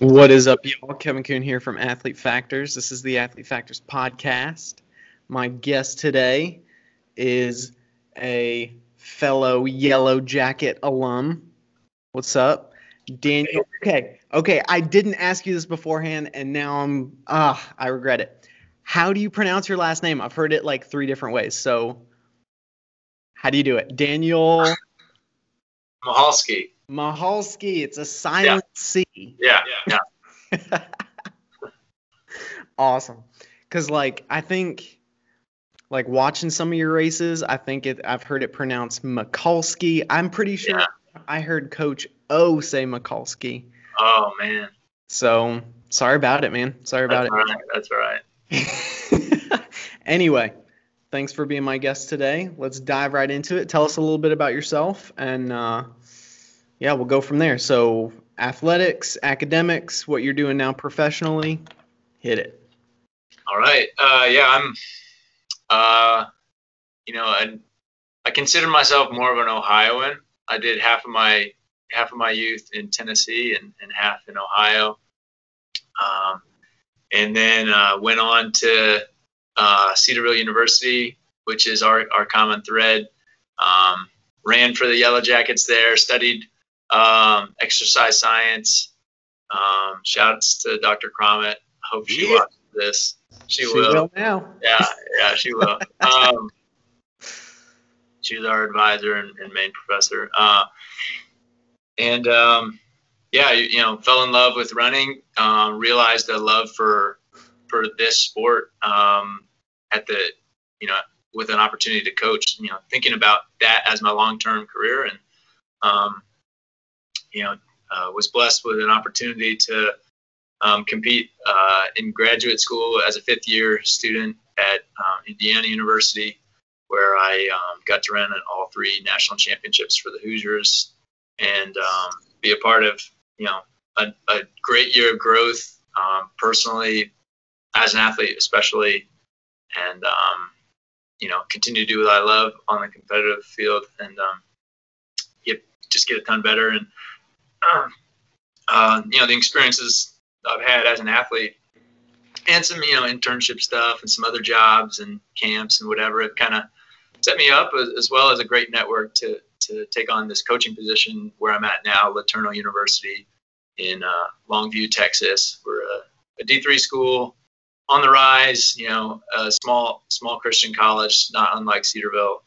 What is up, y'all? Kevin Kuhn here from Athlete Factors. This is the Athlete Factors podcast. My guest today is a fellow Yellow Jacket alum. What's up? Daniel. Okay, okay. I didn't ask you this beforehand, and now I'm ah, I regret it. How do you pronounce your last name? I've heard it like three different ways. So, how do you do it? Daniel Michalski. Michalski. It's a silent C. Yeah, yeah. awesome. Cause like I think like watching some of your races, I think it I've heard it pronounced Mikulski. I'm pretty sure Yeah. I heard Coach O say Mikulski. Oh man. So sorry about it, man. Sorry about That's all right. That's all right. it. anyway, thanks for being my guest today. Let's dive right into it. Tell us a little bit about yourself and uh, yeah, we'll go from there. So athletics, academics, what you're doing now professionally, hit it. All right. Uh, yeah, I'm. Uh, you know, I, I consider myself more of an Ohioan. I did half of my half of my youth in Tennessee and, and half in Ohio. Um, and then uh, went on to uh, Cedarville University, which is our, our common thread. Um, ran for the Yellow Jackets there, studied um, exercise science. Um, shouts to Dr. Cromit. Hope she Yeah. watches this. She, She will. will now. Yeah, yeah, she will. Um, she was our advisor and, and main professor. Uh, and um, yeah, you, you know, fell in love with running. Um, realized a love for for this sport um, at the you know with an opportunity to coach. You know, thinking about that as my long term career, and um, you know, uh, was blessed with an opportunity to um, compete uh, in graduate school as a fifth year student at um, Indiana University, where I um, got to run at all three national championships for the Hoosiers and um, be a part of you know a, a great year of growth um, personally as an athlete, especially, and um, you know continue to do what I love on the competitive field and um, get just get a ton better and uh, you know the experiences I've had as an athlete and some you know internship stuff and some other jobs and camps and whatever it kind of set me up as, as well as a great network to to take on this coaching position where I'm at now, LeTourneau University in uh, Longview, Texas. We're a, a D3 school on the rise, you know, a small small Christian college, not unlike Cedarville,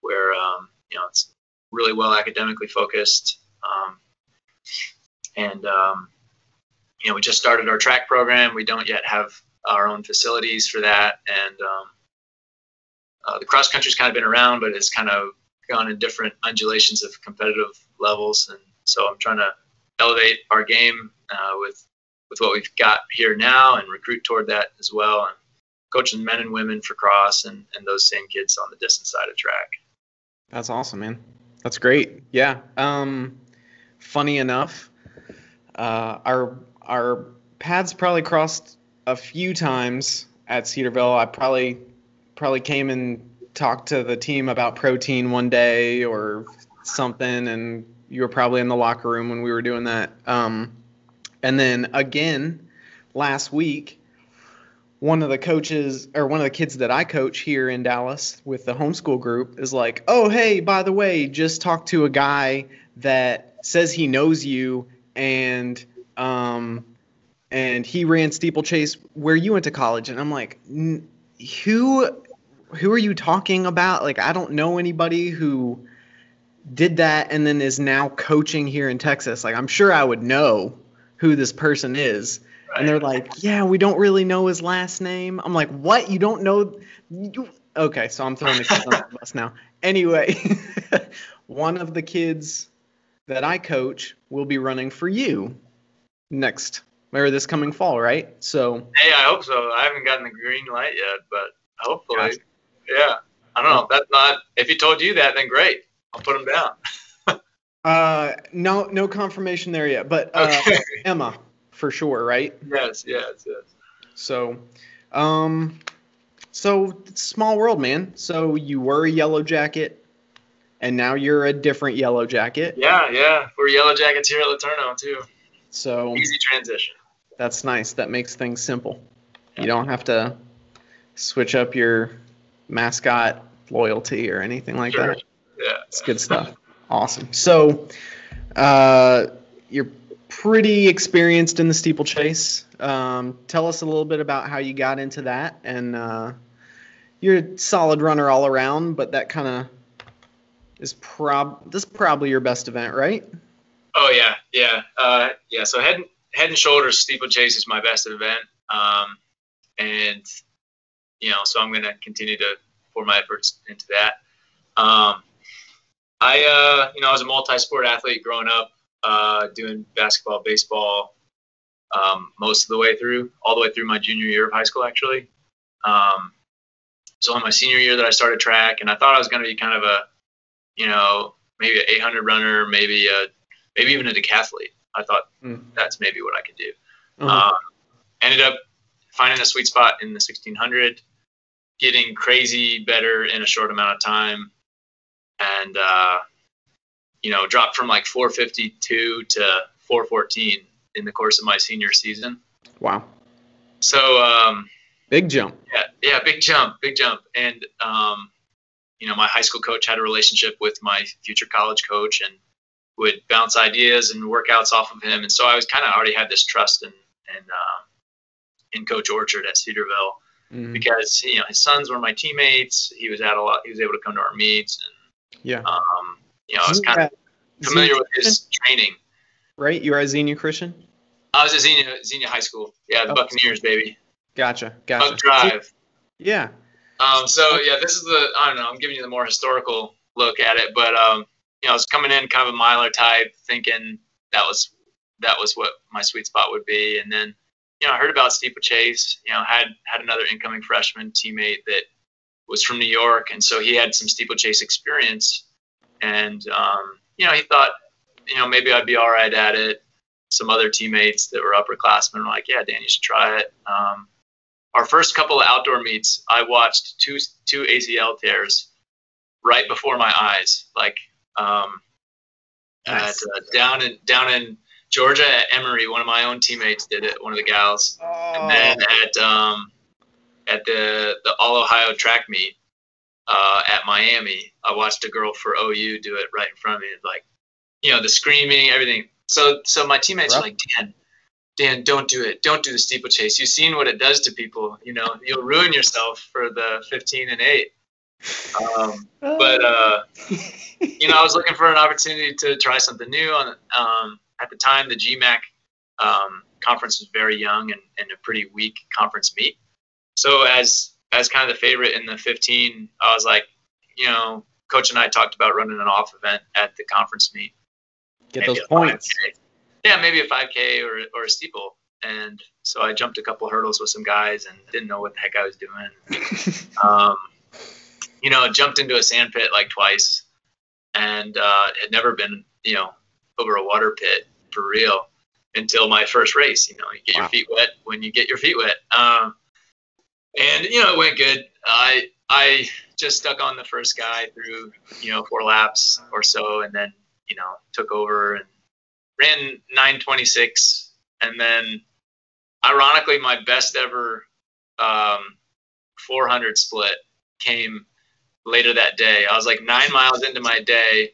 where um, you know it's really well academically focused. Um, and um, you know, we just started our track program. We don't yet have our own facilities for that, and um, uh, the cross country's kind of been around, but it's kind of gone in different undulations of competitive levels. And so I'm trying to elevate our game uh, with with what we've got here now and recruit toward that as well. And coaching men and women for cross and, and those same kids on the distance side of track. That's awesome, man. That's great. Yeah. Um, funny enough, uh, our our paths probably crossed a few times at Cedarville. I probably probably came and talked to the team about protein one day or something, and you were probably in the locker room when we were doing that. Um, and then again, last week, one of the coaches or one of the kids that I coach here in Dallas with the homeschool group is like, "Oh, hey, by the way, just talked to a guy that says he knows you and um and he ran steeplechase where you went to college." And I'm like, "Who who are you talking about? Like I don't know anybody who did that and then is now coaching here in Texas. Like I'm sure I would know who this person is." And they're like, "Yeah, we don't really know his last name." I'm like, "What? You don't know?" You... Okay, so I'm throwing the kids on the bus now. Anyway, one of the kids that I coach will be running for you next or this coming fall, right? So Hey, I hope so. I haven't gotten the green light yet, but hopefully, Gotcha. yeah. I don't know. That's not. If he told you that, then great. I'll put him down. uh, no, no confirmation there yet, but uh, Okay. Emma for sure, right? yes, yes, yes. So, um, so small world, man. So you were a yellow jacket, and now you're a different yellow jacket. Yeah, yeah. We're Yellow Jackets here at LeTourneau too. So easy transition. That's nice. That makes things simple. You don't have to switch up your mascot loyalty or anything like Sure. that. Yeah. It's good stuff. Awesome. So, uh, you're pretty experienced in the steeplechase. Um, tell us a little bit about how you got into that, and uh, you're a solid runner all around. But that kind of is prob this is probably your best event, right? Oh yeah, yeah, uh, yeah. So head head and shoulders steeplechase is my best event, um, and you know, so I'm gonna continue to pour my efforts into that. Um, I, uh, you know, I was a multi-sport athlete growing up, uh, doing basketball, baseball, um, most of the way through, all the way through my junior year of high school, actually. Um, so in my senior year that I started track, and I thought I was going to be kind of a, you know, maybe an 800 runner, maybe a, maybe even a decathlete. I thought Mm. that's maybe what I could do. Uh-huh. Um, ended up finding a sweet spot in the 1600, getting crazy better in a short amount of time, and uh, you know, dropped from like 452 to 414 in the course of my senior season. wow, So um, big jump. yeah, yeah, big jump, big jump. And um, you know, my high school coach had a relationship with my future college coach and would bounce ideas and workouts off of him. And so I was kind of already had this trust in in um, in Coach Orchard at Cedarville Mhm. because you know his sons were my teammates. He was at a lot. He was able to come to our meets, Yeah. um, you know I was kind of that familiar Xenia with his training. right? You are a Xenia Christian. I was at Xenia, Xenia High School. Yeah, the Oh. Buccaneers, baby. Gotcha. Gotcha. Buck Drive. Yeah. Um, so yeah, this is the I don't know. I'm giving you the more historical look at it, but um, you know, I was coming in kind of a miler type, thinking that was that was what my sweet spot would be, and then you know, I heard about steeplechase. You know, had had another incoming freshman teammate that was from New York, and so he had some steeplechase experience, and um, you know, he thought, you know, maybe I'd be all right at it. Some other teammates that were upperclassmen were like, yeah, Dan, you should try it. Um, our first couple of outdoor meets, I watched two two ACL tears right before my eyes, like um, Nice. at uh, down in down in Georgia at Emory. One of my own teammates did it, one of the gals, and then at um, at the the All Ohio track meet uh, at Miami, I watched a girl for OU do it right in front of me, like you know the screaming, everything. So so my teammates are like, Dan, Dan, don't do it. Don't do the steeplechase. You've seen what it does to people. You know, you'll ruin yourself for the 15 and 8. Um, but uh, you know, I was looking for an opportunity to try something new. On um, at the time, the GMAC um, conference was very young and, and a pretty weak conference meet. So as as kind of the favorite in the 15, I was like, you know, coach and I talked about running an off event at the conference meet. Get maybe those points. 5K. Yeah, maybe a 5K or, or a steeple. And so I jumped a couple hurdles with some guys and didn't know what the heck I was doing. Um, you know, jumped into a sand pit like twice and uh, had never been, you know, over a water pit for real until my first race. You know, you get Wow. your feet wet when you get your feet wet. Um, and, you know, it went good. I, I just stuck on the first guy through, you know, four laps or so and then, you know, took over and ran 926 and then ironically my best ever um, 400 split came later that day. I was like nine miles into my day.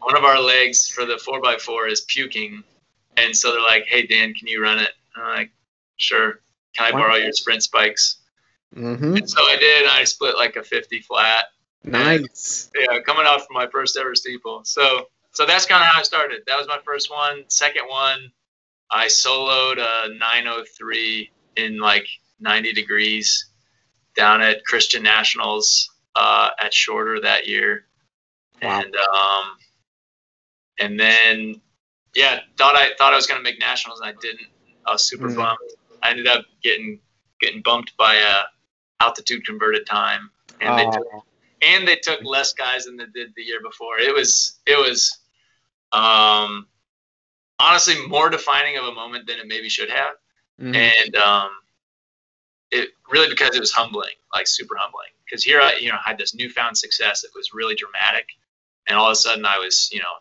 One of our legs for the 4x4 is puking and so they're like hey dan can you run it? And i'm like sure. Can i borrow your sprint spikes? Mm-hmm. and so i did. I split like a 50 flat. Nice. yeah, coming out from my first ever steeple. So so that's kind of how I started. That was my first one. Second one, I soloed a 903 in like 90 degrees down at Christian Nationals uh, at Shorter that year, Wow. and um, and then yeah, thought I thought I was gonna make nationals and I didn't. I was super Mm. bummed. I ended up getting getting bumped by a altitude converted time, and they took Oh, and they took less guys than they did the year before. It was it was um, honestly more defining of a moment than it maybe should have, mhm. and um, it really because it was humbling, like super humbling. Because here I you know had this newfound success that was really dramatic, and all of a sudden I was you know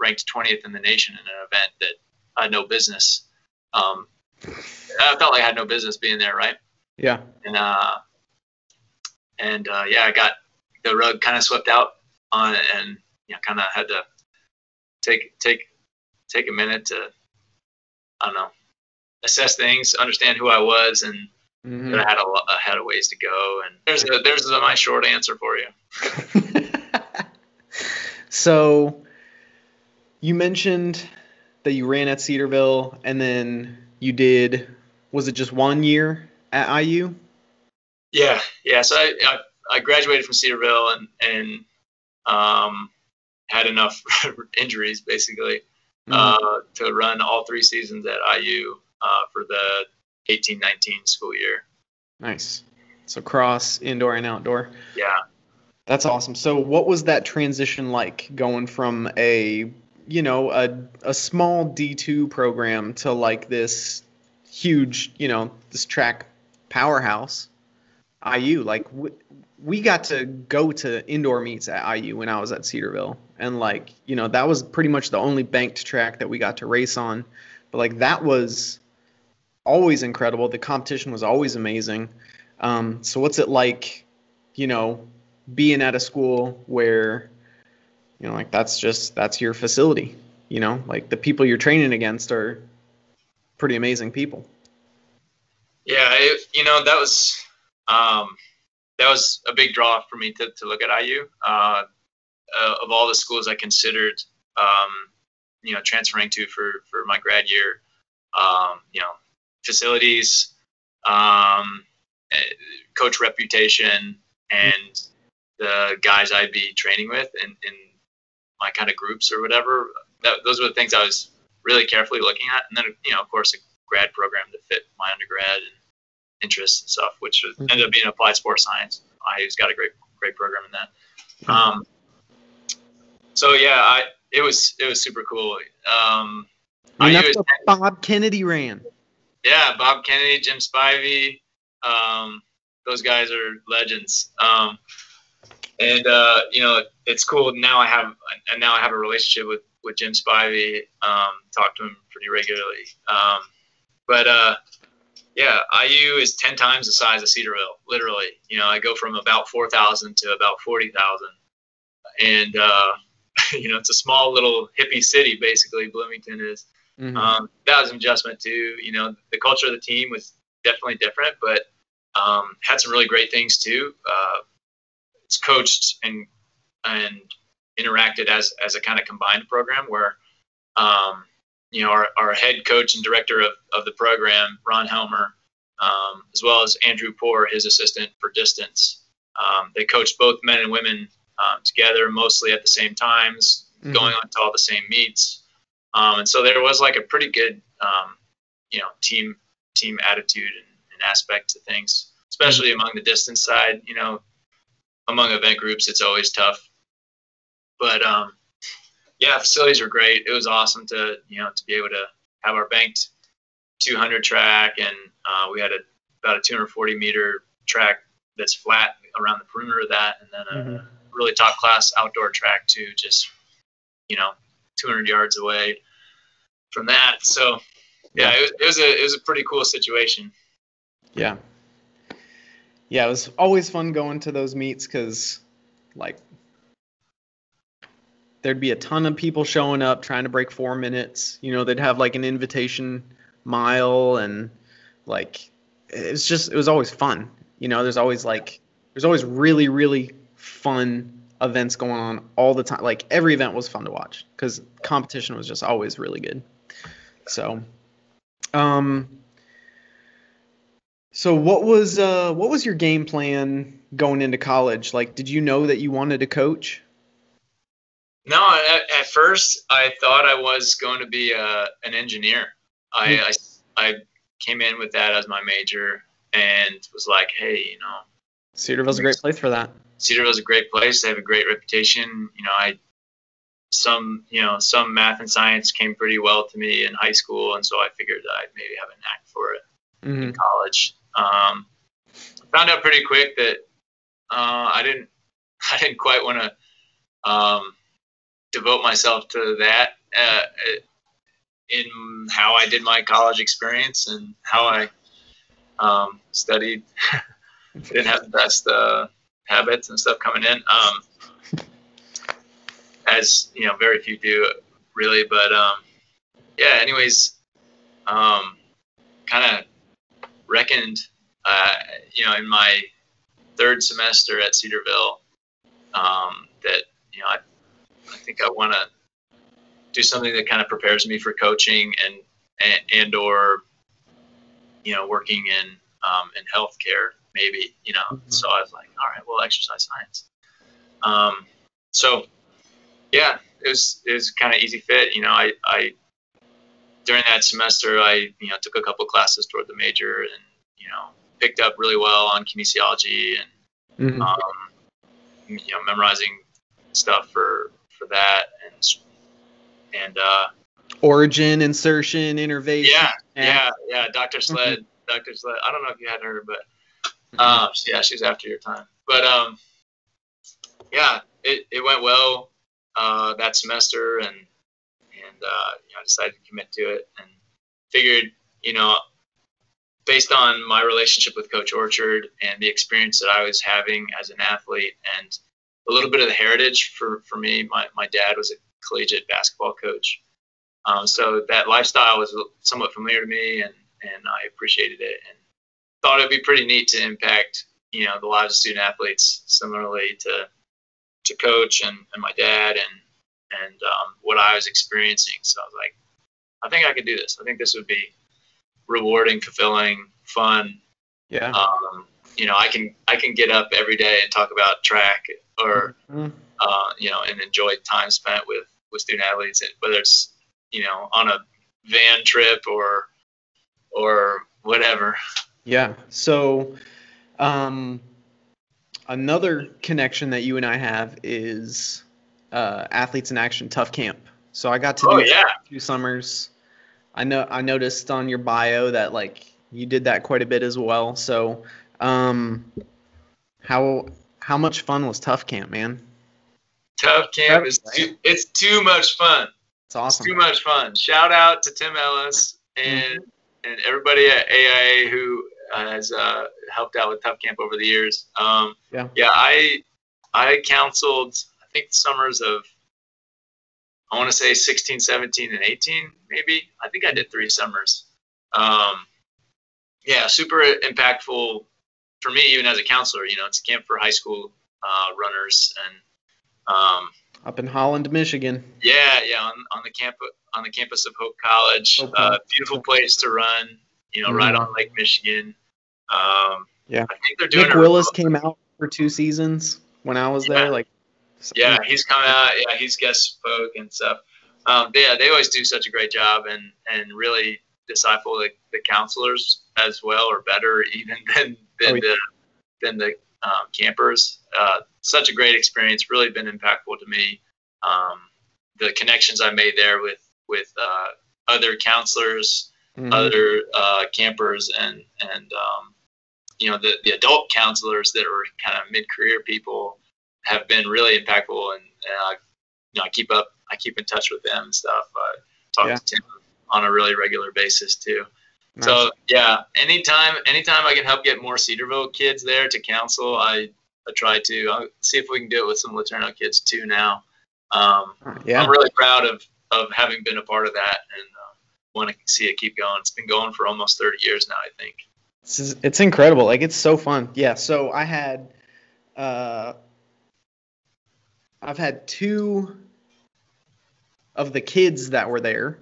ranked 20th in the nation in an event that I had no business. Um, I felt like I had no business being there, right? Yeah. And uh, and uh, yeah, I got the rug kind of swept out on it, and you know, kind of had to take take take a minute to I don't know assess things, understand who I was, and Mhm. that I had a I had a ways to go. And there's a, there's a, my short answer for you. so you mentioned that you ran at Cedarville and then you did was it just one year at IU? Yeah, yeah. So I, I, I graduated from Cedarville and and um, had enough injuries basically Mhm. uh, to run all three seasons at IU uh, for the 18-19 school year. nice. So cross indoor and outdoor. Yeah. That's awesome. So what was that transition like going from a you know a a small D2 program to like this huge, you know, this track powerhouse IU like we, we got to go to indoor meets at IU when I was at Cedarville and like, you know, that was pretty much the only banked track that we got to race on. But like that was always incredible. The competition was always amazing. Um, so what's it like, you know, being at a school where, you know, like that's just that's your facility. You know, like the people you're training against are pretty amazing people. Yeah, it, you know that was um, that was a big draw for me to, to look at IU. Uh, uh, of all the schools I considered, um, you know, transferring to for for my grad year, um, you know, facilities, um, eh, coach reputation, and the guys I'd be training with in, in my kind of groups or whatever. That, those were the things I was really carefully looking at, and then you know, of course, a grad program to fit my undergrad and interests and stuff, which ended up being applied sports science. IU's got a great great program in that. Um, so yeah, I it was it was super cool. Um, I that's what Bob Kennedy ran. yeah, Bob Kennedy, Jim Spivey, um, those guys are legends. Um, and uh, you know, it's cool now. I have and now I have a relationship with with Jim Spivey. Um, talk to him pretty regularly. Um, but uh, yeah, IU is ten times the size of Cedarville. Literally, you know, I go from about four thousand to about forty thousand, and uh, you know, it's a small little hippie city basically. Bloomington is. Mhm. Um, that was an adjustment too. You know, the culture of the team was definitely different, but um, had some really great things too. Uh, it's coached and and interacted as as a kind of combined program where um, you know our, our head coach and director of, of the program, Ron Helmer, um, as well as Andrew Poor, his assistant for distance. Um, they coached both men and women um, together, mostly at the same times, Mhm. going on to all the same meets. Um, and so there was like a pretty good, um, you know, team team attitude and, and aspect to things, especially among the distance side. You know, among event groups, it's always tough. But um, yeah, facilities were great. It was awesome to you know to be able to have our banked 200 track, and uh, we had a about a 240 meter track that's flat around the perimeter of that, and then a Mhm. really top class outdoor track too, just you know 200 yards away from that. So yeah, it was, it was a it was a pretty cool situation. Yeah. Yeah, it was always fun going to those meets because, like, there'd be a ton of people showing up trying to break four minutes. You know, they'd have like an invitation mile and, like, it's just, it was always fun. You know, there's always like, there's always really, really fun events going on all the time. Like, every event was fun to watch because competition was just always really good. So, um, so what was uh what was your game plan going into college? Like did you know that you wanted to coach? No, at, at first I thought I was going to be a, an engineer. I, I I came in with that as my major and was like, hey, you know, Cedarville's a great place for that. Cedarville's a great place. They have a great reputation. You know, I some you know some math and science came pretty well to me in high school, and so I figured that I'd maybe have a knack for it hmm in college. Um, found out pretty quick that uh, I didn't I didn't quite want to um, devote myself to that. Uh, in how I did my college experience and how I um, studied. didn't have the best uh, habits and stuff coming in, um, as you know, very few do really. But um, yeah, anyways, um, kind of reckoned, uh, you know, in my third semester at Cedarville, um, that you know, I, I think I want to do something that kind of prepares me for coaching and and, and or you know working in um, in healthcare maybe you know mm-hmm. so i was like all right well exercise science um, so yeah it was it was kind of easy fit you know i i during that semester i you know took a couple classes toward the major and you know picked up really well on kinesiology and mm-hmm. um, you know memorizing stuff for for that and and uh, origin, insertion, innervation. Yeah, yeah, yeah. Dr. Mm-hmm. Sled, mm-hmm. Dr. Sled. I don't know if you had her, but mm-hmm. um, yeah, she's after your time. But um, yeah, it, it went well uh, that semester, and and uh, you know, I decided to commit to it, and figured, you know, based on my relationship with Coach Orchard and the experience that I was having as an athlete, and a little bit of the heritage for for me. My my dad was a collegiate basketball coach. Um, so that lifestyle was somewhat familiar to me, and and I appreciated it, and thought it'd be pretty neat to impact you know the lives of student athletes similarly to to coach and, and my dad and and um, what I was experiencing. So I was like, I think I could do this. I think this would be rewarding, fulfilling, fun. Yeah. Um, you know, I can I can get up every day and talk about track or mm-hmm. uh, you know and enjoy time spent with with student athletes, whether it's you know on a van trip or or whatever. Yeah. So, um, another connection that you and I have is uh, athletes in action tough camp. So I got to oh, do yeah. a few summers. I know I noticed on your bio that like you did that quite a bit as well. So, um, how how much fun was tough camp, man? Tough camp is too, it's too much fun. It's awesome. It's too much fun. Shout out to Tim Ellis and mm-hmm. and everybody at AIA who has uh, helped out with Tough Camp over the years. Um, yeah. Yeah, I I counseled I think summers of I want to say 16, 17, and 18 maybe. I think I did three summers. Um, yeah, super impactful for me even as a counselor. You know, it's a camp for high school uh, runners and um, Up in Holland, Michigan. Yeah, yeah, on, on the campus on the campus of Hope College. Hope uh, beautiful place to run. You know, mm-hmm. right on Lake Michigan. Um, yeah, I think they're doing. Nick Willis came out for two seasons when I was yeah. there. Like, yeah, he's come out. Yeah, he's guest spoke and stuff. Um, yeah, they always do such a great job and and really disciple the, the counselors as well, or better even than than oh, yeah. the than the um, campers. Uh, such a great experience, really been impactful to me. Um, the connections I made there with with uh, other counselors, mm-hmm. other uh, campers, and and um, you know the, the adult counselors that are kind of mid career people have been really impactful, and, and I, you know, I keep up, I keep in touch with them and stuff. I talk yeah. to Tim on a really regular basis too. Nice. So yeah, anytime anytime I can help get more Cedarville kids there to counsel, I, I try to. I'll see if we can do it with some LeTourneau kids too now. Um, yeah. I'm really proud of of having been a part of that and uh, want to see it keep going. It's been going for almost 30 years now, I think. It's, it's incredible. Like it's so fun. Yeah. So I had, uh, I've had two of the kids that were there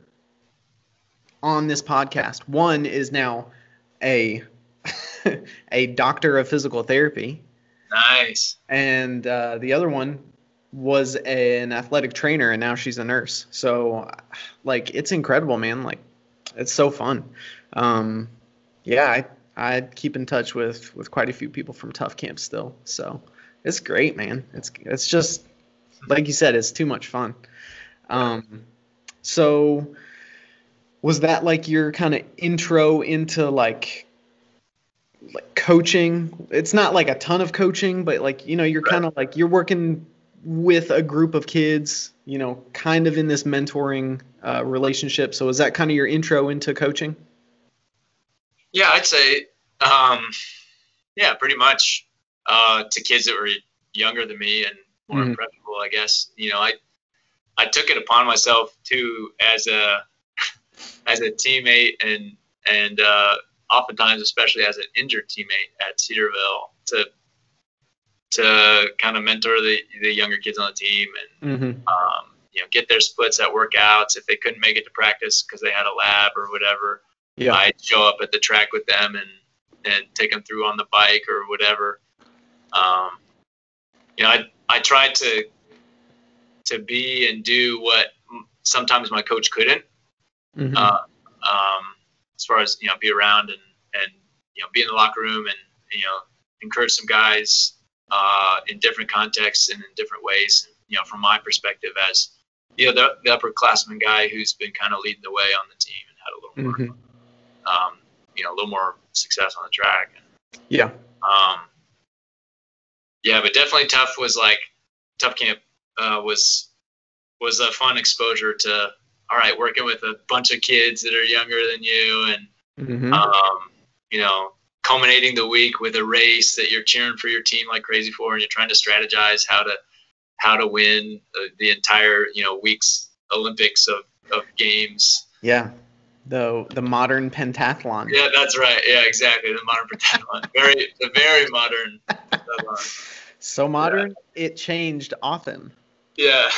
on this podcast. One is now a a doctor of physical therapy. Nice. And uh, the other one was an athletic trainer, and now she's a nurse. So, like, it's incredible, man. Like, it's so fun. Um, yeah, I I keep in touch with with quite a few people from Tough Camp still. So it's great, man. It's it's just like you said, it's too much fun. Um, so was that like your kind of intro into like like coaching it's not like a ton of coaching but like you know you're kind of like you're working with a group of kids, you know, kind of in this mentoring uh, relationship. So is that kind of your intro into coaching? Yeah, I'd say, um, yeah, pretty much uh, to kids that were younger than me and more mm-hmm. impressionable, I guess. You know, I I took it upon myself too as a as a teammate and and uh, oftentimes, especially as an injured teammate at Cedarville, to to kind of mentor the the younger kids on the team and mm-hmm. um, you know get their splits at workouts if they couldn't make it to practice because they had a lab or whatever. Yeah. I'd show up at the track with them and and take them through on the bike or whatever. Um, you know, I I tried to to be and do what sometimes my coach couldn't. Mm-hmm. Uh, um, as far as you know, be around and and you know, be in the locker room and you know, encourage some guys uh, in different contexts and in different ways. You know, from my perspective as you know the, the upperclassman guy who's been kind of leading the way on the team and had a little more, mm-hmm. um, you know, a little more success on the track. And, yeah. Um, yeah, but definitely tough was like tough camp uh, was was a fun exposure to all right working with a bunch of kids that are younger than you and mm-hmm. um, you know culminating the week with a race that you're cheering for your team like crazy for and you're trying to strategize how to how to win the, the entire you know week's olympics of, of games. Yeah. The the modern pentathlon. Yeah that's right. Yeah exactly. The modern pentathlon. Very the very modern pentathlon. so modern yeah. it changed often. Yeah.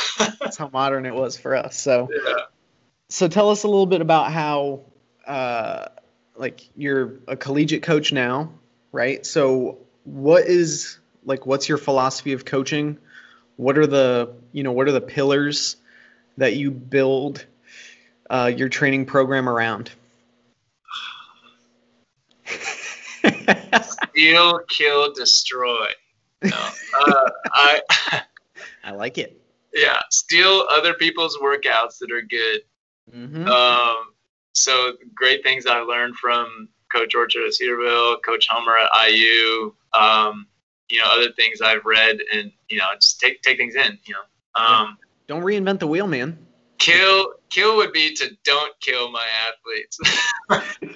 That's how modern it was for us. So yeah so tell us a little bit about how uh, like you're a collegiate coach now, right? So what is like what's your philosophy of coaching? What are the you know what are the pillars that you build uh, your training program around? Steal, kill, destroy. No, uh, I I like it. Yeah, steal other people's workouts that are good. Mm-hmm. Um, so great things I learned from Coach Orchard at Cedarville, Coach Helmer at IU. Um, you know, other things I've read, and you know, just take take things in. You know, um, don't reinvent the wheel, man. Kill kill would be to don't kill my athletes.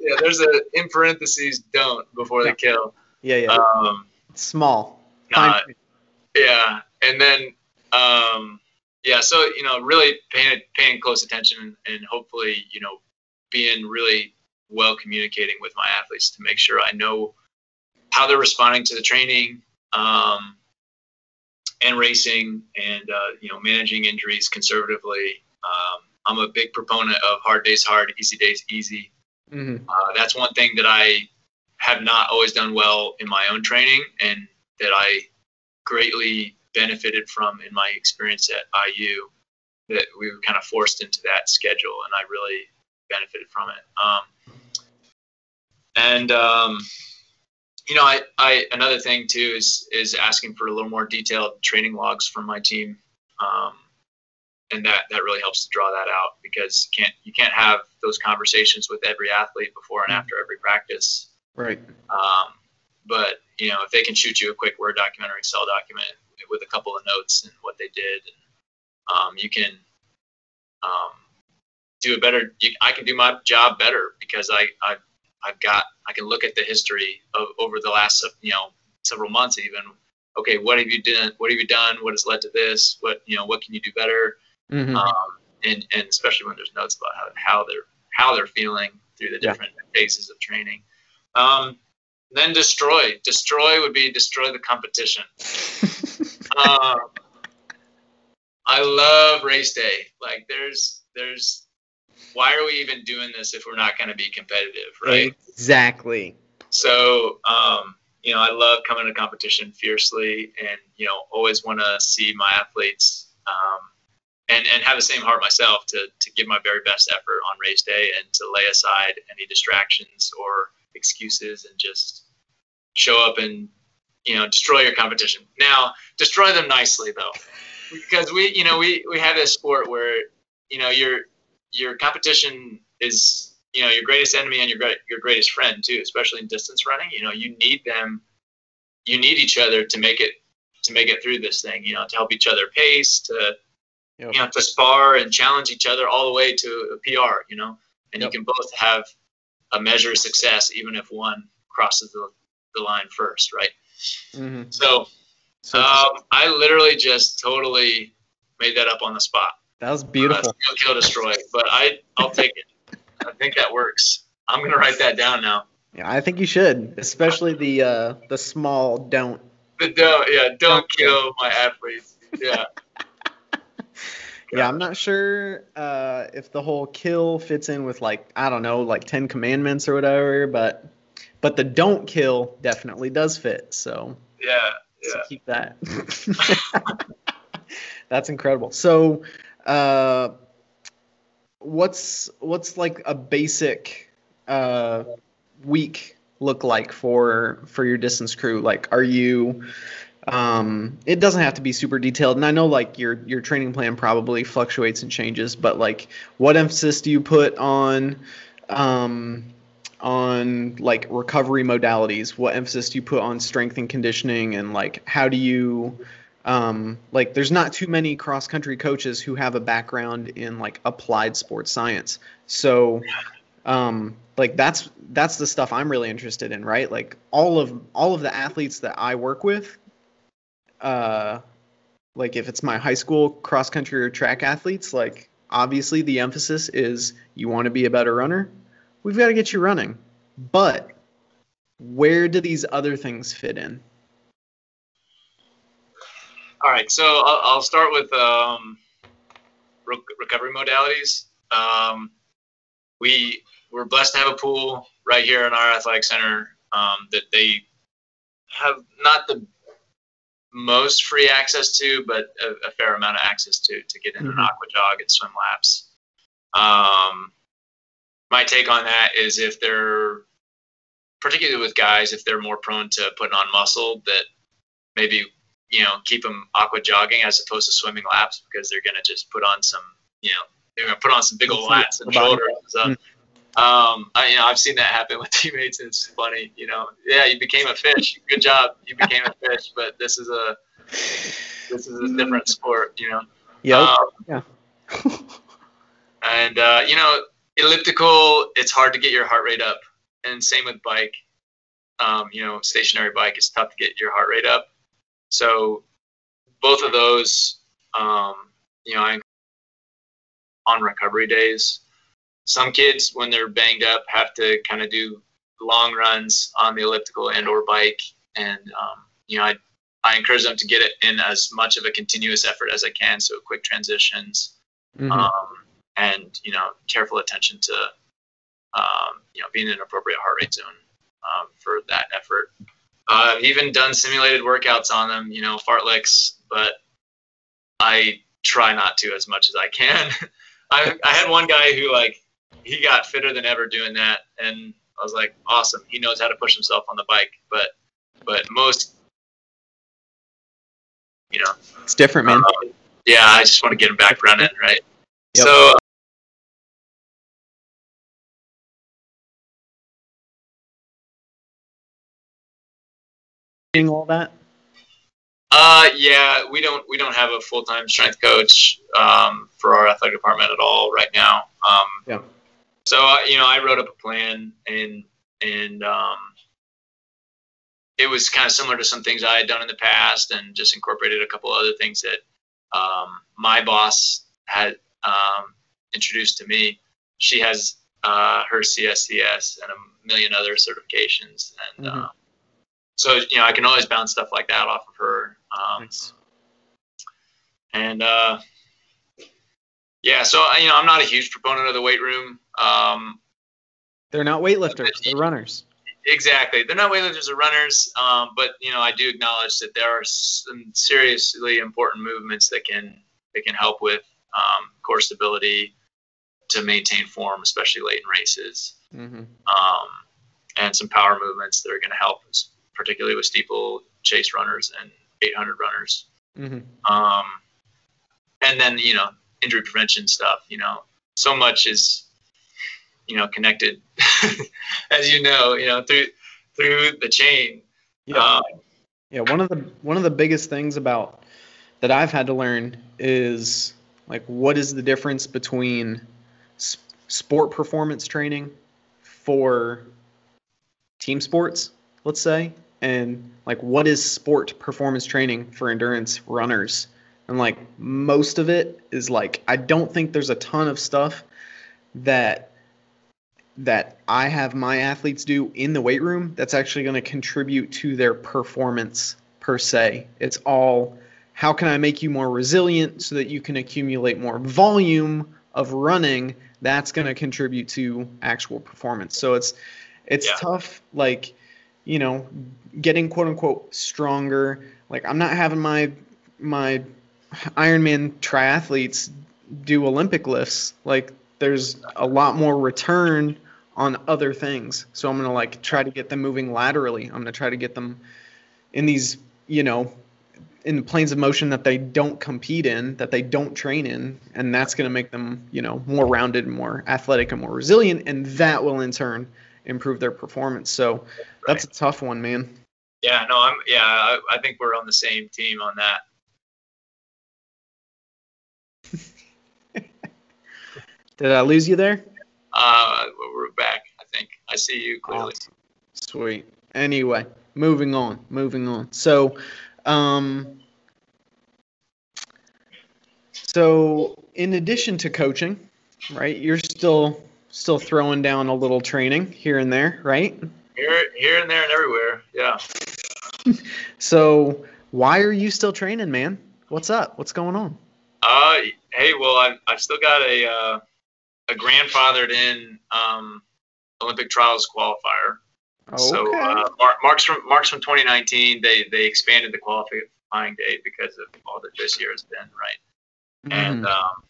yeah, there's a in parentheses don't before the kill. Yeah, yeah. Um, Small. Uh, yeah, and then um, yeah, so you know, really paying paying close attention and hopefully, you know, being really well communicating with my athletes to make sure I know how they're responding to the training um, and racing, and uh, you know, managing injuries conservatively. Um, I'm a big proponent of hard days hard, easy days easy. Mm-hmm. Uh, that's one thing that I have not always done well in my own training, and that I greatly benefited from in my experience at IU that we were kind of forced into that schedule, and I really benefited from it. Um, and um, you know, I, I another thing too is is asking for a little more detailed training logs from my team, um, and that that really helps to draw that out because you can't you can't have those conversations with every athlete before and after every practice. Right. Um, but you know, if they can shoot you a quick Word document or Excel document with a couple of notes and what they did. And, um, you can um, do a better. You, I can do my job better because I, I I've got I can look at the history of over the last you know several months even. Okay, what have you done? What have you done? What has led to this? What you know? What can you do better? Mm-hmm. Um, and and especially when there's notes about how, how they're how they're feeling through the different yeah. phases of training. Um, then destroy. Destroy would be destroy the competition. um, I love race day. Like there's there's why are we even doing this if we're not going to be competitive, right? Exactly. So, um, you know, I love coming to competition fiercely, and you know, always want to see my athletes, um, and and have the same heart myself to to give my very best effort on race day, and to lay aside any distractions or excuses, and just show up and you know destroy your competition. Now, destroy them nicely though, because we you know we we have this sport where you know your your competition is you know your greatest enemy and your great your greatest friend too, especially in distance running. You know you need them, you need each other to make it to make it through this thing. You know, to help each other pace, to Yep. you know, to spar and challenge each other all the way to a PR. You know, and Yep. you can both have a measure of success even if one crosses the, the line first, right? Hmm So So um, I literally just totally made that up on the spot. that was Uh, beautiful. steal, kill, destroy. But I, I'll take it. I think that works. I'm gonna write that down now. Yeah, I think you should, especially the uh, the small don't. The don't, yeah, don't Don't kill. kill my athletes. Yeah, Yeah, I'm not sure uh, if the whole kill fits in with like I don't know, like Ten Commandments or whatever, but but the don't kill definitely does fit. So, yeah, so keep that. That's incredible. So, uh, what's what's like a basic uh, week look like for for your distance crew? Like, are you um, it doesn't have to be super detailed, and I know like your your training plan probably fluctuates and changes, but like, what emphasis do you put on um, on like recovery modalities? What emphasis do you put on strength and conditioning, and like, how do you um, like there's not too many cross country coaches who have a background in like applied sports science so um, like that's that's the stuff i'm really interested in right like all of all of the athletes that i work with uh like if it's my high school cross country or track athletes like obviously the emphasis is you want to be a better runner we've got to get you running but where do these other things fit in All right, so I'll, I'll start with um, re- recovery modalities. Um, we we're blessed to have a pool right here in our athletic center um, that they have not the most free access to, but a, a fair amount of access to to get in an Mhm. aqua jog and swim laps. Um, my take on that is if they're particularly with guys, if they're more prone to putting on muscle, that maybe you know keep them aqua jogging as opposed to swimming laps because they're gonna just put on some you know they're gonna put on some big old lats and shoulders and stuff. Um, I, you know, I've seen that happen with teammates, and it's funny. You know, yeah, you became a fish. Good job, you became a fish. But this is a this is a different sport. You know. yep Um, yeah and uh, you know, elliptical, it's hard to get your heart rate up, and same with bike. Um, you know, stationary bike, it's tough to get your heart rate up. So, both of those, um, you know, I, on recovery days, some kids when they're banged up have to kind of do long runs on the elliptical and or bike, and um, you know, I I encourage them to get it in as much of a continuous effort as I can, so quick transitions Mhm. um, and you know careful attention to um, you know being in an appropriate heart rate zone um, for that effort. Uh, I've even done simulated workouts on them, you know, fartleks, but I try not to as much as I can. I, I had one guy who like he got fitter than ever doing that, and I was like, awesome, he knows how to push himself on the bike, but but most you know it's different man uh, yeah, I just want to get him back running, right? Yep. So, all that uh, yeah, we don't we don't have a full time strength coach um, for our athletic department at all right now. Um, Yeah. So uh, you know, I wrote up a plan and and um, it was kind of similar to some things I had done in the past, and just incorporated a couple other things that um, my boss had um, introduced to me. She has uh, her CSCS and a million other certifications, and Mhm. So you know I can always bounce stuff like that off of her. Um, Nice. and uh, yeah, so I- you know I'm not a huge proponent of the weight room. Um, They're not weightlifters. They're runners. Exactly. They're not weightlifters or runners, um, but you know I do acknowledge that there are some seriously important movements that can that can help with um, core stability to maintain form, especially late in races, Mm-hmm. um, and some power movements that are going to help, particularly with steeple chase runners and 800 runners. hmm Um, and then you know injury prevention stuff. You know, so much is you know connected, as you know, you know through through the chain. Yeah. Um, Yeah, one of the one of the biggest things about that I've had to learn is like what is the difference between s- sport performance training for team sports, let's say, and like what is sport performance training for endurance runners? And like most of it is like I don't think there's a ton of stuff that that I have my athletes do in the weight room that's actually going to contribute to their performance per se. It's all how can I make you more resilient so that you can accumulate more volume of running that's going to contribute to actual performance. So it's it's Yeah. tough like you know getting quote unquote stronger like I'm not having my my Ironman triathletes do Olympic lifts like there's a lot more return on other things. So I'm gonna like try to get them moving laterally. I'm gonna try to get them in these, you know, in the planes of motion that they don't compete in, that they don't train in, and that's gonna make them, you know, more rounded, more athletic, and more resilient, and that will in turn improve their performance. So that's a tough one, man. Yeah, no, I'm. Yeah, I, I think we're on the same team on that. Did I lose you there? Uh, we're back. I think I see you clearly. Awesome. Sweet. Anyway, moving on, moving on. So, um, so in addition to coaching, right, you're still still throwing down a little training here and there, right? Here, here and there and everywhere. Yeah. So, why are you still training, man? What's up? What's going on? Uh, hey, well, I've, I've still got a uh, a grandfathered in um, Olympic trials qualifier. So Okay. uh, Mar- Marks from Marks from 2019, they they expanded the qualifying date because of all that this year has been, right? And Mhm. um,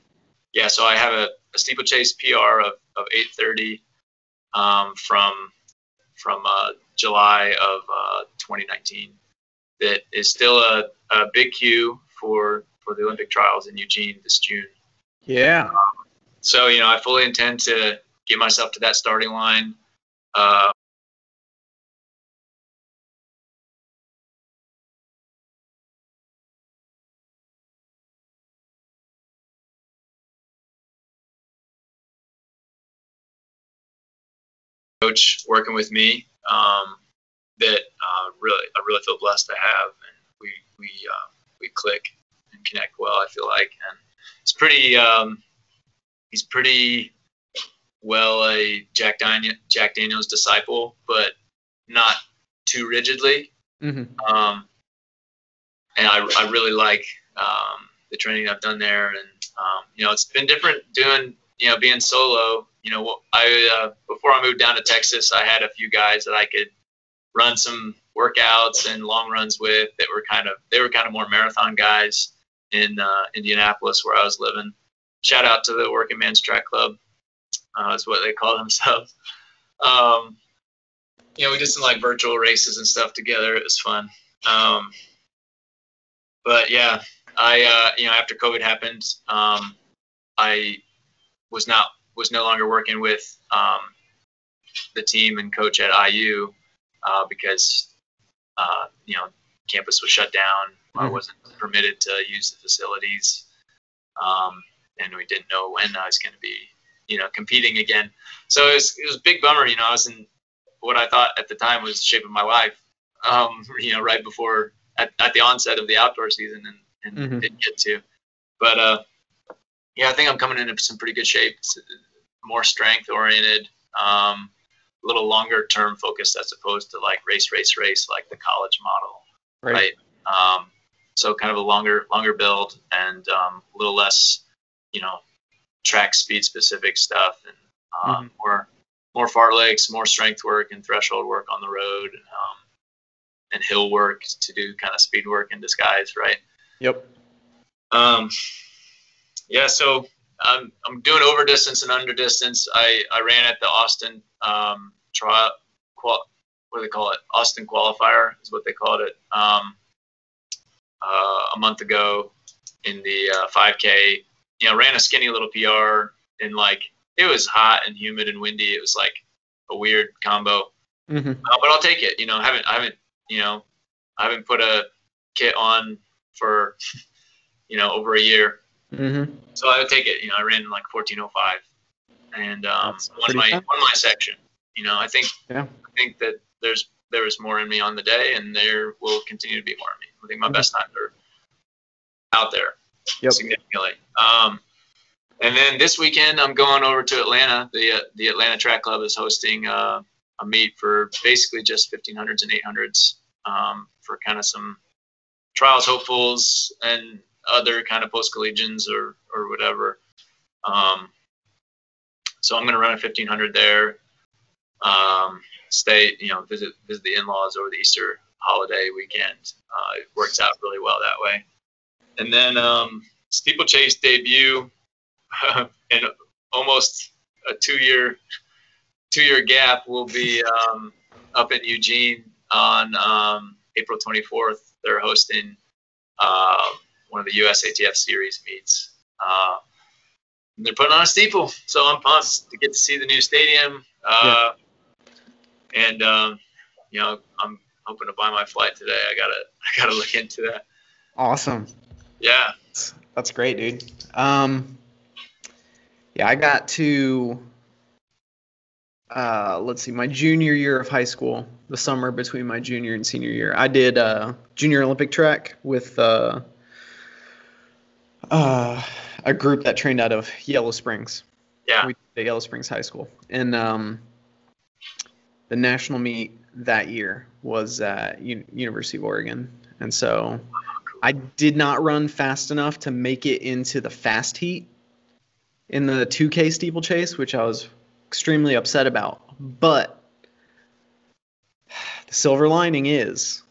yeah, so I have a, a steeplechase PR of, of 8:30 um, from from uh, July of uh, 2019. That is still a, a big queue for for the Olympic trials in Eugene this June. yeah. So you know, I fully intend to get myself to that starting line. Uh, coach working with me um, that uh, really I really feel blessed to have, and we we uh, we click and connect well. I feel like, and it's pretty. Um, he's pretty well a Jack Daniel Jack Daniels disciple, but not too rigidly. hmm Um, and I, I really like um, the training I've done there, and um, you know it's been different doing you know being solo. You know I uh, before I moved down to Texas, I had a few guys that I could run some workouts and long runs with that were kind of they were kind of more marathon guys in uh, Indianapolis where I was living. Shout out to the Working Man's Track Club. Uh, that's what they call themselves. Um, you know, we did some like virtual races and stuff together. It was fun. Um, but yeah, I uh, you know after COVID happened, um, I was not was no longer working with um, the team and coach at IU uh, because uh, you know campus was shut down. I Mhm. wasn't permitted to use the facilities, um, and we didn't know when I was going to be you know competing again. So it was it was a big bummer. You know, I was in what I thought at the time was the shape of my life. Um, you know, right before at, at the onset of the outdoor season, and, and Mhm. didn't get to. But uh, yeah, I think I'm coming into some pretty good shape. It's more strength oriented, um, a little longer term focused as opposed to like race, race, race, like the college model, Right. right? Um, so kind of a longer, longer build and um, a little less, you know, track speed specific stuff and um, more, more fartleks, more strength work and threshold work on the road, um, and hill work to do kind of speed work in disguise, right? Yep. Um, yeah, so I'm, I'm doing over distance and under distance. I, I ran at the Austin um, trial, qual, what do they call it? Austin qualifier is what they called it um, uh, a month ago in the uh, 5K. You know, ran a skinny little PR and like it was hot and humid and windy. It was like a weird combo, hmm uh, but I'll take it. You know, I haven't I haven't you know I haven't put a kit on for you know over a year. Mm-hmm. So I would take it. You know, I ran like 1405, and um, won my fast. won my section. You know, I think Yeah. I think that there's there was more in me on the day, and there will continue to be more in me. I think my Mhm. best times are out there Yep. significantly. Um, and then this weekend, I'm going over to Atlanta. The uh, the Atlanta Track Club is hosting uh, a meet for basically just 1500s and 800s um, for kind of some trials hopefuls and other kind of post collegians or or whatever. Um, so I'm going to run a 1500 there. Um, stay, you know, visit visit the in-laws over the Easter holiday weekend. Uh, it works out really well that way. And then um, steeplechase debut in almost a two-year two-year gap will be um, up in Eugene on um, April 24th. They're hosting uh, one of the USATF series meets. Uh, and they're putting on a steeple, so I'm pumped to get to see the new stadium. Uh, And um, you know, I'm hoping to buy my flight today. I gotta I gotta look into that. Awesome. Yeah. That's, that's great, dude. Um, yeah, I got to, uh, let's see, my junior year of high school, the summer between my junior and senior year, I did uh, junior Olympic track with uh, uh, a group that trained out of Yellow Springs. Yeah. We did at Yellow Springs High School. And um, the national meet that year was at U- University of Oregon. And so I did not run fast enough to make it into the fast heat in the 2K steeplechase, which I was extremely upset about. But the silver lining is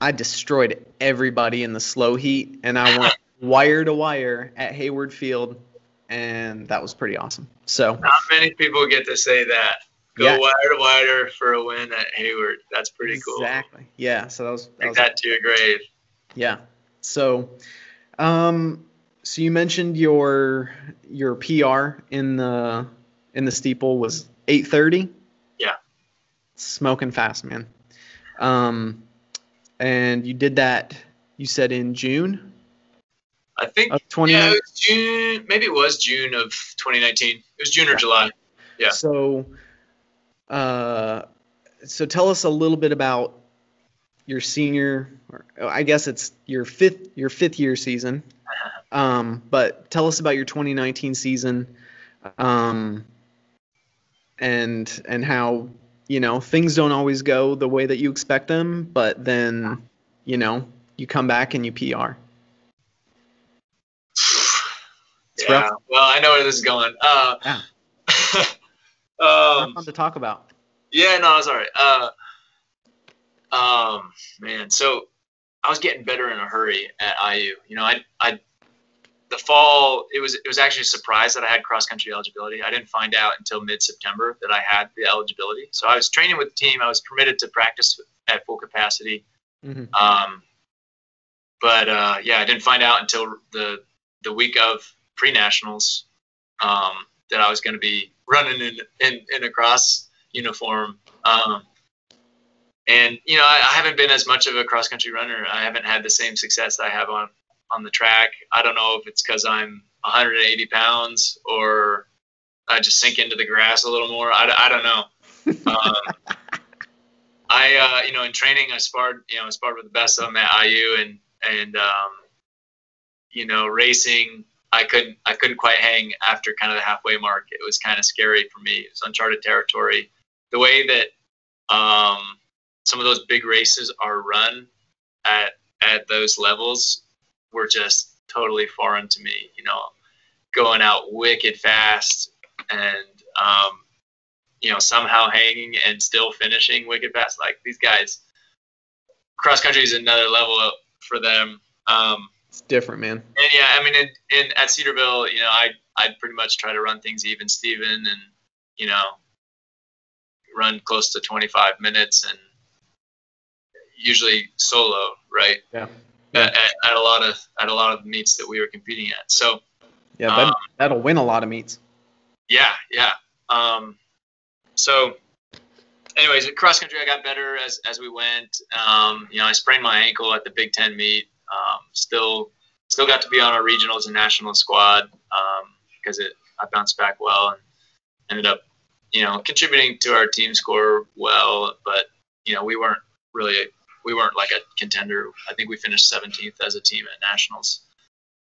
I destroyed everybody in the slow heat, and I went wire to wire at Hayward Field, and that was pretty awesome. So, Not many people get to say that. Go Yeah. wire to wire for a win at Hayward. That's pretty cool. exactly. Yeah. So that was, that Take was that to your grave. Yeah. So, um, so you mentioned your your PR in the in the steeple was 8:30. Yeah. Smoking fast, man. Um, and you did that. You said in June I think of yeah, it was June. Maybe it was June of 2019. It was June or Yeah. July. yeah. So, uh, so tell us a little bit about your senior, or I guess it's your fifth your fifth year season. Um, but tell us about your 2019 season, um, and and how you know things don't always go the way that you expect them, but then you know you come back and you PR. It's yeah. rough. Well, I know where this is going. Uh, Yeah. um, to talk about. Yeah, no, it's all right. Uh, um, man, so I was getting better in a hurry at IU. You know, I, I, the fall, it was, it was actually a surprise that I had cross country eligibility. I didn't find out until mid September that I had the eligibility. So I was training with the team. I was permitted to practice at full capacity. hmm Um, but uh, yeah, I didn't find out until the the week of pre nationals um, that I was going to be running in, in in a cross uniform. Um, and you know, I, I haven't been as much of a cross country runner. I haven't had the same success I have on on the track. I don't know if it's because I'm 180 pounds or I just sink into the grass a little more. I, I don't know. Um, I, uh, you know, in training, I sparred, you know, I sparred with the best of them at IU, and and um, you know, racing, I couldn't, I couldn't quite hang after kind of the halfway mark. It was kind of scary for me. It was uncharted territory. The way that um, some of those big races are run at at those levels were just totally foreign to me. You know, going out wicked fast and um, you know somehow hanging and still finishing wicked fast. Like these guys, cross country is another level up for them. Um, It's different, man. and yeah, I mean, in, in at Cedarville, you know, I I'd pretty much try to run things even, Steven, and you know, run close to 25 minutes and usually solo, right? Yeah. At, at, at a lot of at a lot of meets that we were competing at. So Yeah, that, Um, that'll win a lot of meets. yeah, yeah. Um, so anyways, cross country I got better as as we went. Um, you know, I sprained my ankle at the Big Ten meet. Um, still still got to be on our regionals and national squad because um, it I bounced back well and ended up you know contributing to our team score well. But you know, we weren't really we weren't like a contender. I think we finished 17th as a team at nationals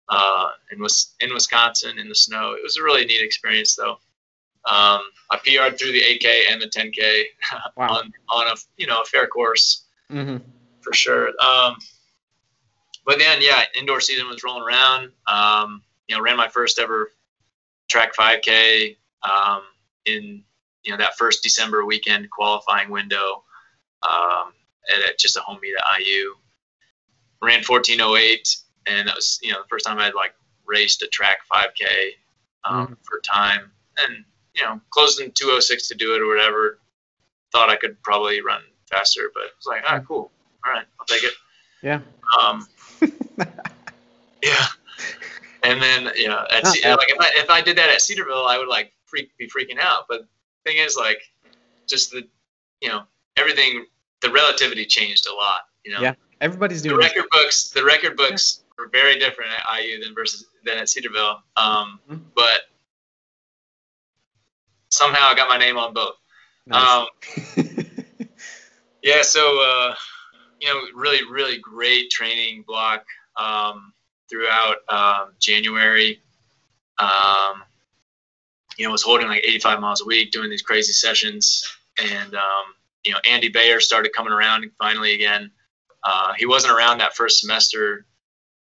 uh, in, in Wisconsin in the snow. It was a really neat experience, though. Um, I PR'd through the 8K and the 10K wow. on on a you know a fair course mm-hmm. for sure. Um, but then yeah, indoor season was rolling around. Um, you know, ran my first ever track 5K um, in you know that first December weekend qualifying window um, at, at just a home meet at IU. Ran 1408 and that was you know the first time I had like raced a track 5K um, mm for time, and you know closed in 206 to do it or whatever. Thought I could probably run faster, but it was like, ah, cool, all right, I'll take it. Yeah. Um, yeah. And then you know, at, like if I if I did that at Cedarville, I would like freak be freaking out. But the thing is, like, just the you know everything, the relativity changed a lot. You know. Yeah. Everybody's doing the record books. The record books were very different at IU than versus than at Cedarville. Um, mm-hmm. But somehow I got my name on both. Nice. Um, yeah, so uh, you know, really, really great training block um, throughout um, January. Um, you know, was holding like 85 miles a week, doing these crazy sessions, and um, you know, Andy Bayer started coming around finally again. Uh, he wasn't around that first semester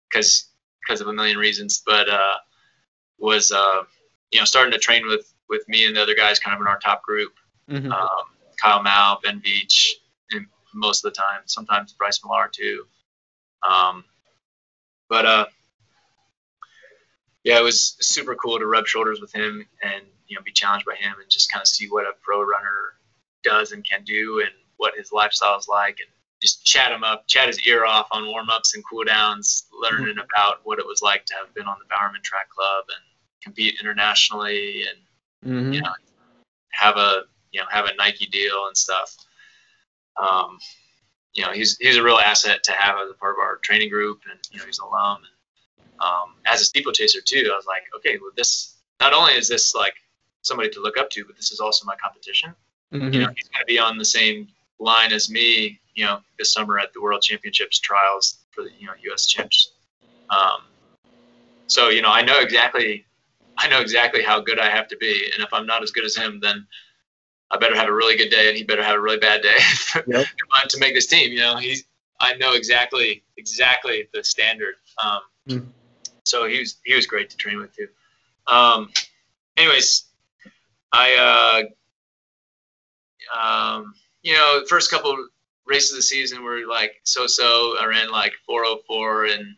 because because of a million reasons, but uh, was uh, you know starting to train with with me and the other guys kind of in our top group. Mm-hmm. Um, Kyle Mau, Ben Beach, most of the time. Sometimes Bryce Millar too. Um, but uh, yeah, it was super cool to rub shoulders with him and you know be challenged by him and just kind of see what a pro runner does and can do and what his lifestyle is like and just chat him up, chat his ear off on warm ups and cool downs, learning mm-hmm. about what it was like to have been on the Bowerman Track Club and compete internationally and mm-hmm. you know have a you know have a Nike deal and stuff. Um, you know he's he's a real asset to have as a part of our training group and you know he's an alum and um, as a steeple chaser too. I was like, okay, well this not only is this like somebody to look up to, but this is also my competition. Mm-hmm. You know, he's going to be on the same line as me you know this summer at the World Championships trials for the you know U.S. champs. Um, so you know I know exactly I know exactly how good I have to be, and if I'm not as good as him, then I better have a really good day, and he better have a really bad day yep. to make this team. You know, he's I know exactly exactly the standard. Um, mm. So he was he was great to train with too. Um, anyways, I uh, um, you know first couple races of the season were like so-so. I ran like 404 and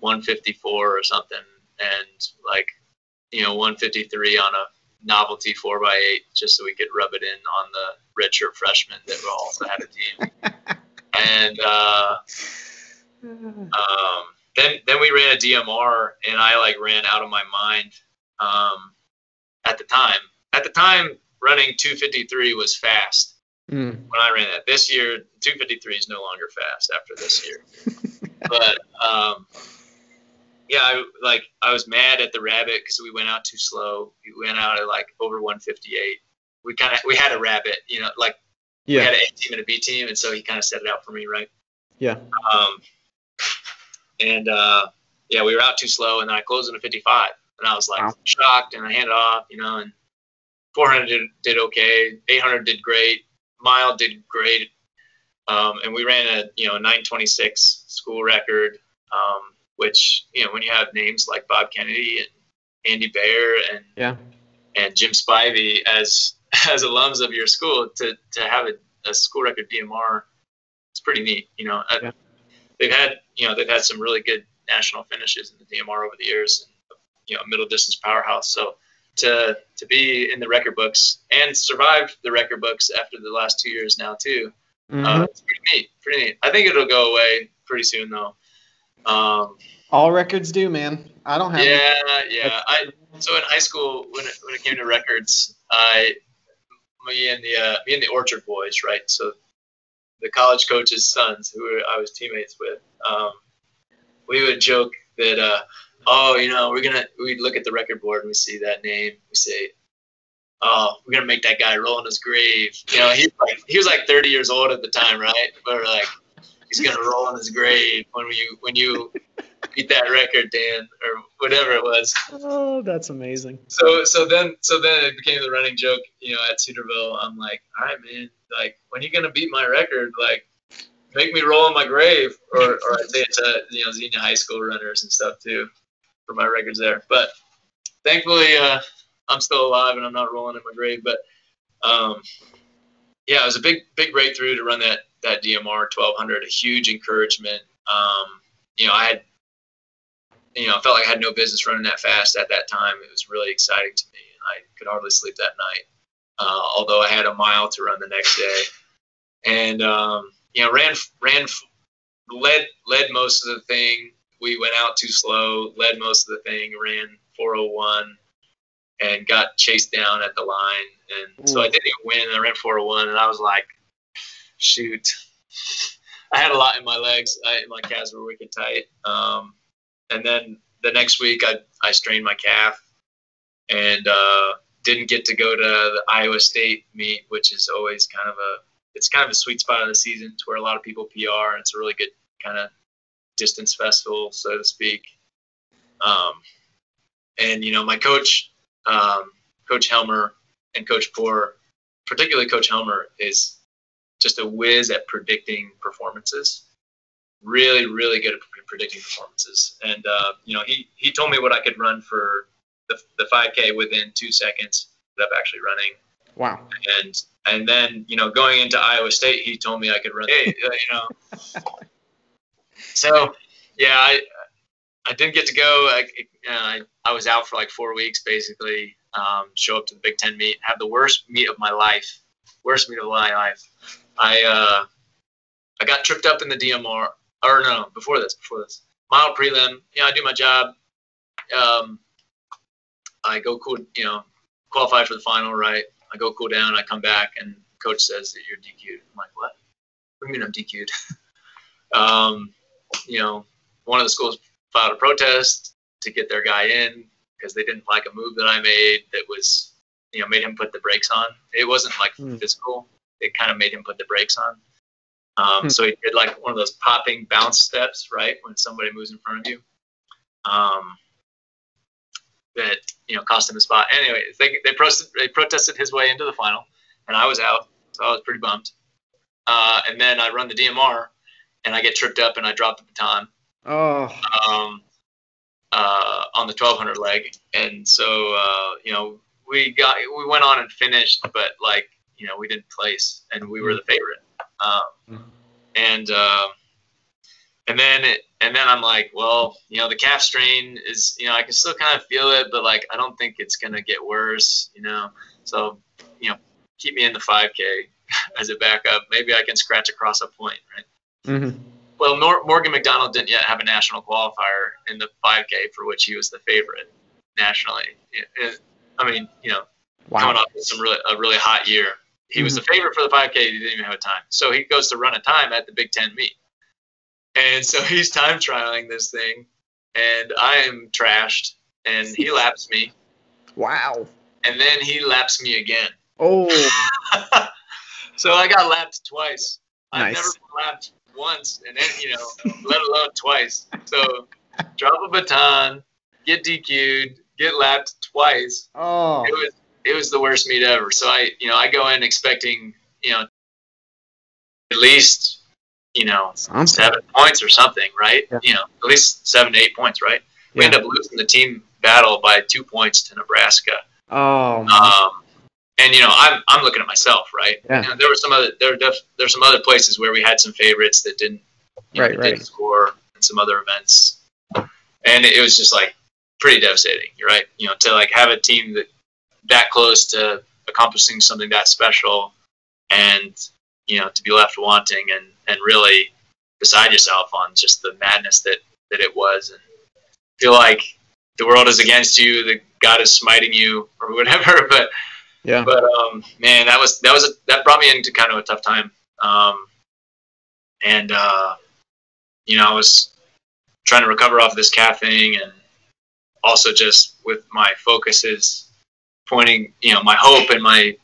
154 or something, and like you know 153 on a novelty 4x8 just so we could rub it in on the redshirt freshmen that we also had a team. and uh, um, then then we ran a DMR, and I like ran out of my mind um, at the time. At the time, running 253 was fast mm. when I ran that. This year, 253 is no longer fast after this year. but um, yeah, I like I was mad at the rabbit because we went out too slow. We went out at like over 158. We kind of we had a rabbit, you know, like yeah. we had an A team and a B team, and so he kind of set it out for me, right? Yeah. Um, and uh, yeah, we were out too slow, and then I closed in a 55, and I was like wow. shocked, and I handed off, you know, and 400 did, did okay, 800 did great, Mile did great, um, and we ran a you know 926 school record, um, which you know when you have names like Bob Kennedy and Andy Bayer and yeah. and Jim Spivey as as alums of your school to to have a, a school record DMR, it's pretty neat. You know, uh, yeah. they've had you know they've had some really good national finishes in the DMR over the years, and you know middle distance powerhouse. So to to be in the record books and survive the record books after the last two years now too. Uh, mm-hmm. Uh, it's pretty neat. Pretty neat. I think it'll go away pretty soon though. Um, All records do, man. I don't have. Yeah, yeah. I so in high school when it, when it came to records, I me and the uh, me and the Orchard boys, right? So the college coach's sons, who I was teammates with, um, we would joke that, uh, oh, you know, we're gonna we'd look at the record board and we see that name, we say, oh, we're gonna make that guy roll in his grave. You know, he like he was like 30 years old at the time, right? But we're like, he's gonna roll in his grave when you when you beat that record, Dan, or whatever it was. Oh, that's amazing. So so then so then it became the running joke, you know, at Cedarville. I'm like, all right, man, like when are you gonna beat my record? Like make me roll in my grave, or or I say it to you know Xenia high school runners and stuff too, for my records there. But thankfully, uh, I'm still alive and I'm not rolling in my grave. But um, yeah, it was a big big breakthrough to run that that DMR 1200. A huge encouragement. Um, you know, I had you know, I felt like I had no business running that fast at that time. It was really exciting to me, and I could hardly sleep that night. Uh, although I had a mile to run the next day, and um, you know, ran ran led led most of the thing. We went out too slow, led most of the thing, ran 401, and got chased down at the line. And so I didn't win. I ran 401, and I was like, shoot. I had a lot in my legs. I, my calves were wicked tight. Um, and then the next week, I, I strained my calf and uh, didn't get to go to the Iowa State meet, which is always kind of a it's kind of a sweet spot of the season to where a lot of people PR, and it's a really good kind of distance festival, so to speak. Um, and you know, my coach, um, Coach Helmer, and Coach Poor, particularly Coach Helmer, is just a whiz at predicting performances. Really, really good at predicting performances. And uh, you know, he he told me what I could run for the, the 5K within two seconds of actually running. Wow. And and then you know, going into Iowa State, he told me I could run. Hey, uh, you know. so yeah, I I didn't get to go. I, uh, I was out for like four weeks basically. Um, show up to the Big Ten meet, have the worst meet of my life, worst meet of my life. I uh, I got tripped up in the DMR, or no, before this, before this mile prelim. You know, I do my job. Um, I go cool, you know, qualify for the final, right? I go cool down. I come back, and coach says that you're DQ'd. I'm like, what? What do you mean I'm DQ'd? um, you know, one of the schools filed a protest to get their guy in because they didn't like a move that I made that was, you know, made him put the brakes on. It wasn't like mm. physical. It kind of made him put the brakes on. Um, mm. So he did like one of those popping bounce steps, right, when somebody moves in front of you. Um, that you know cost him a spot. Anyway, they they protested they protested his way into the final, and I was out, so I was pretty bummed. Uh, and then I run the DMR, and I get tripped up and I drop the baton. Oh. Um, uh, on the 1200 leg, and so uh, you know we got we went on and finished, but like you know we didn't place, and we were the favorite. Um, mm-hmm. and uh, and then it, and then I'm like, well, you know, the calf strain is, you know, I can still kind of feel it, but like, I don't think it's gonna get worse, you know. So, you know, keep me in the 5K as a backup. Maybe I can scratch across a point, right? Mm-hmm. Well, Nor- Morgan McDonald didn't yet have a national qualifier in the 5K for which he was the favorite nationally. It, it, I mean, you know, wow. coming off some really a really hot year, he mm-hmm. was the favorite for the 5K. He didn't even have a time, so he goes to run a time at the Big Ten meet and so he's time trialing this thing, and I am trashed, and he laps me. Wow. And then he laps me again. Oh. so I got lapped twice. Nice. I've never been lapped once, and then you know, let alone twice. So drop a baton, get DQ'd, get lapped twice. Oh. It was it was the worst meet ever. So I you know I go in expecting you know at least you know, Sounds seven points or something, right? Yeah. You know, at least seven to eight points, right? We end up losing the team battle by two points to Nebraska. Oh. Um, and you know, I'm I'm looking at myself, right? Yeah. You know, there were some other there def, there's some other places where we had some favorites that didn't right, know, right. didn't score and some other events, and it was just like pretty devastating. You're right. You know, to like have a team that that close to accomplishing something that special, and you know, to be left wanting and and really beside yourself on just the madness that that it was and feel like the world is against you that god is smiting you or whatever but Yeah. But um, man, that was that was a, that brought me into kind of a tough time. Um, and uh, you know, I was trying to recover off of this calf thing, and also just with my focuses pointing, you know, my hope and my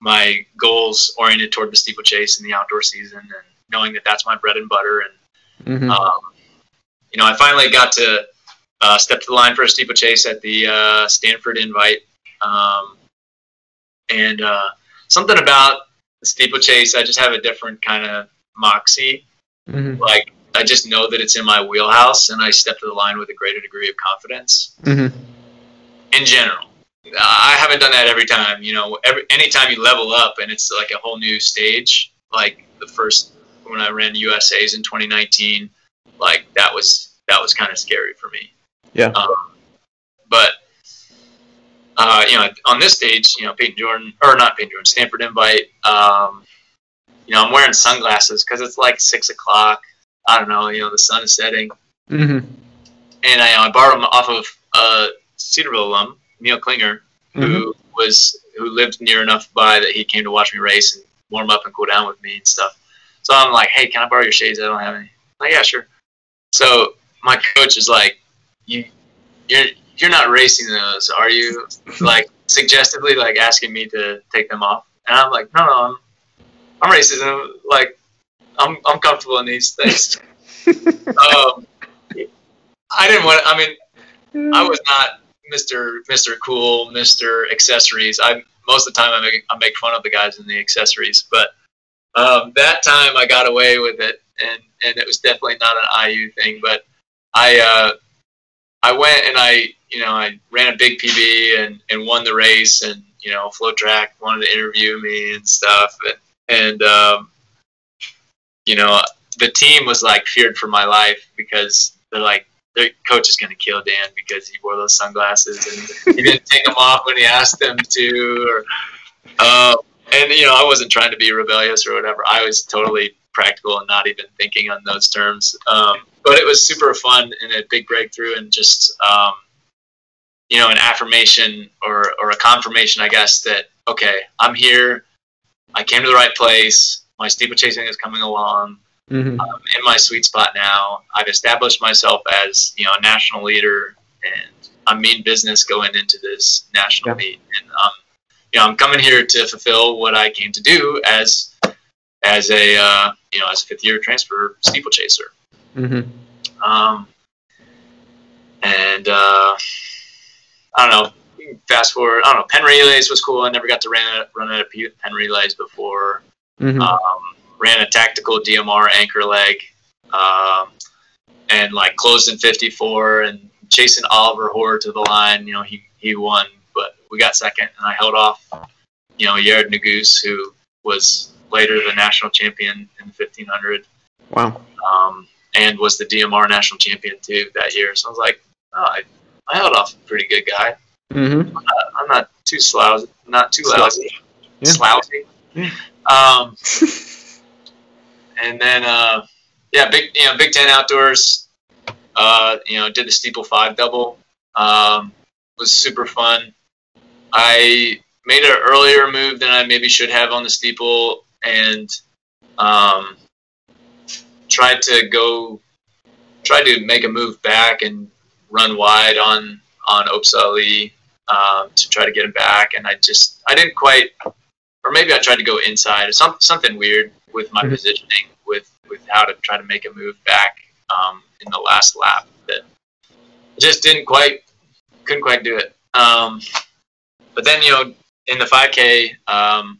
my goals oriented toward the steeplechase and the outdoor season, and knowing that that's my bread and butter. And Mhm. um, you know, I finally got to uh, step to the line for a steeplechase at the uh, Stanford Invite, um, and uh, something about the steeplechase, I just have a different kind of moxie. Mhm. Like I just know that it's in my wheelhouse, and I step to the line with a greater degree of confidence Mhm. in general. I haven't done that every time. You know, every anytime you level up and it's like a whole new stage. Like the first when I ran USA's in 2019, like that was that was kind of scary for me. Yeah. Um, but uh, you know, on this stage, you know, Payton Jordan or not Payton Jordan, Stanford Invite. Um, you know, I'm wearing sunglasses because it's like six o'clock. I don't know. You know, the sun is setting Mhm. and I, I borrowed them off of a Cedarville alum Neil Klinger, who was who lived near enough by that he came to watch me race and warm up and cool down with me and stuff. So I'm like, hey, can I borrow your shades? I don't have any. I'm like, yeah, sure. So my coach is like, you, you're you're not racing those, are you? like suggestively, like asking me to take them off, and I'm like, no, no, I'm I'm racing them. Like, I'm I'm comfortable in these things. um, I didn't want. I mean, I was not Mr. Mr. Cool, Mr. Accessories. I most of the time I make I make fun of the guys in the accessories, but um, that time I got away with it, and and it was definitely not an IU thing. But I uh, I went and I you know I ran a big PB and and won the race, and you know FloTrack wanted to interview me and stuff, and and um, you know the team was like feared for my life because they're like the coach is going to kill Dan because he wore those sunglasses and he didn't take them off when he asked them to. Or, um, and you know, I wasn't trying to be rebellious or whatever. I was totally practical and not even thinking on those terms. Um, but it was super fun and a big breakthrough and just um, you know an affirmation or or a confirmation, I guess, that okay, I'm here. I came to the right place. My steeplechasing is coming along. Mhm. I'm in my sweet spot now. I've established myself as you know a national leader, and I'm mean business going into this national Yeah. meet. And um, you know, I'm coming here to fulfill what I came to do as as a uh, you know as a fifth year transfer steeplechaser. Mhm. Um, and uh, I don't know. Fast forward, I don't know. Penn relays was cool. I never got to run run at P- Penn relays before Mhm. um, ran a tactical DMR anchor leg, um, and like closed in 54 and chasing Oliver Hoare to the line. You know, he, he won, but we got second, and I held off, you know, Yared Nuguse, who was later the national champion in the 1500, Wow. um, and was the DMR national champion too that year. So I was like, oh, I, I held off a pretty good guy. Mm-hmm. I'm not too slousy, not too Slousy. lousy, Yeah. slousy. Yeah. Um, and then uh, yeah, big you know Big Ten outdoors. Uh, you know, did the steeple five double. Um, was super fun. I made an earlier move than I maybe should have on the steeple, and um, tried to go, tried to make a move back and run wide on on Obsa Ali um, to try to get him back, and I just I didn't quite, or maybe I tried to go inside, or some, something weird with my Mhm. positioning with with how to try to make a move back um, in the last lap that just didn't quite couldn't quite do it. Um, but then you know in the 5K, um,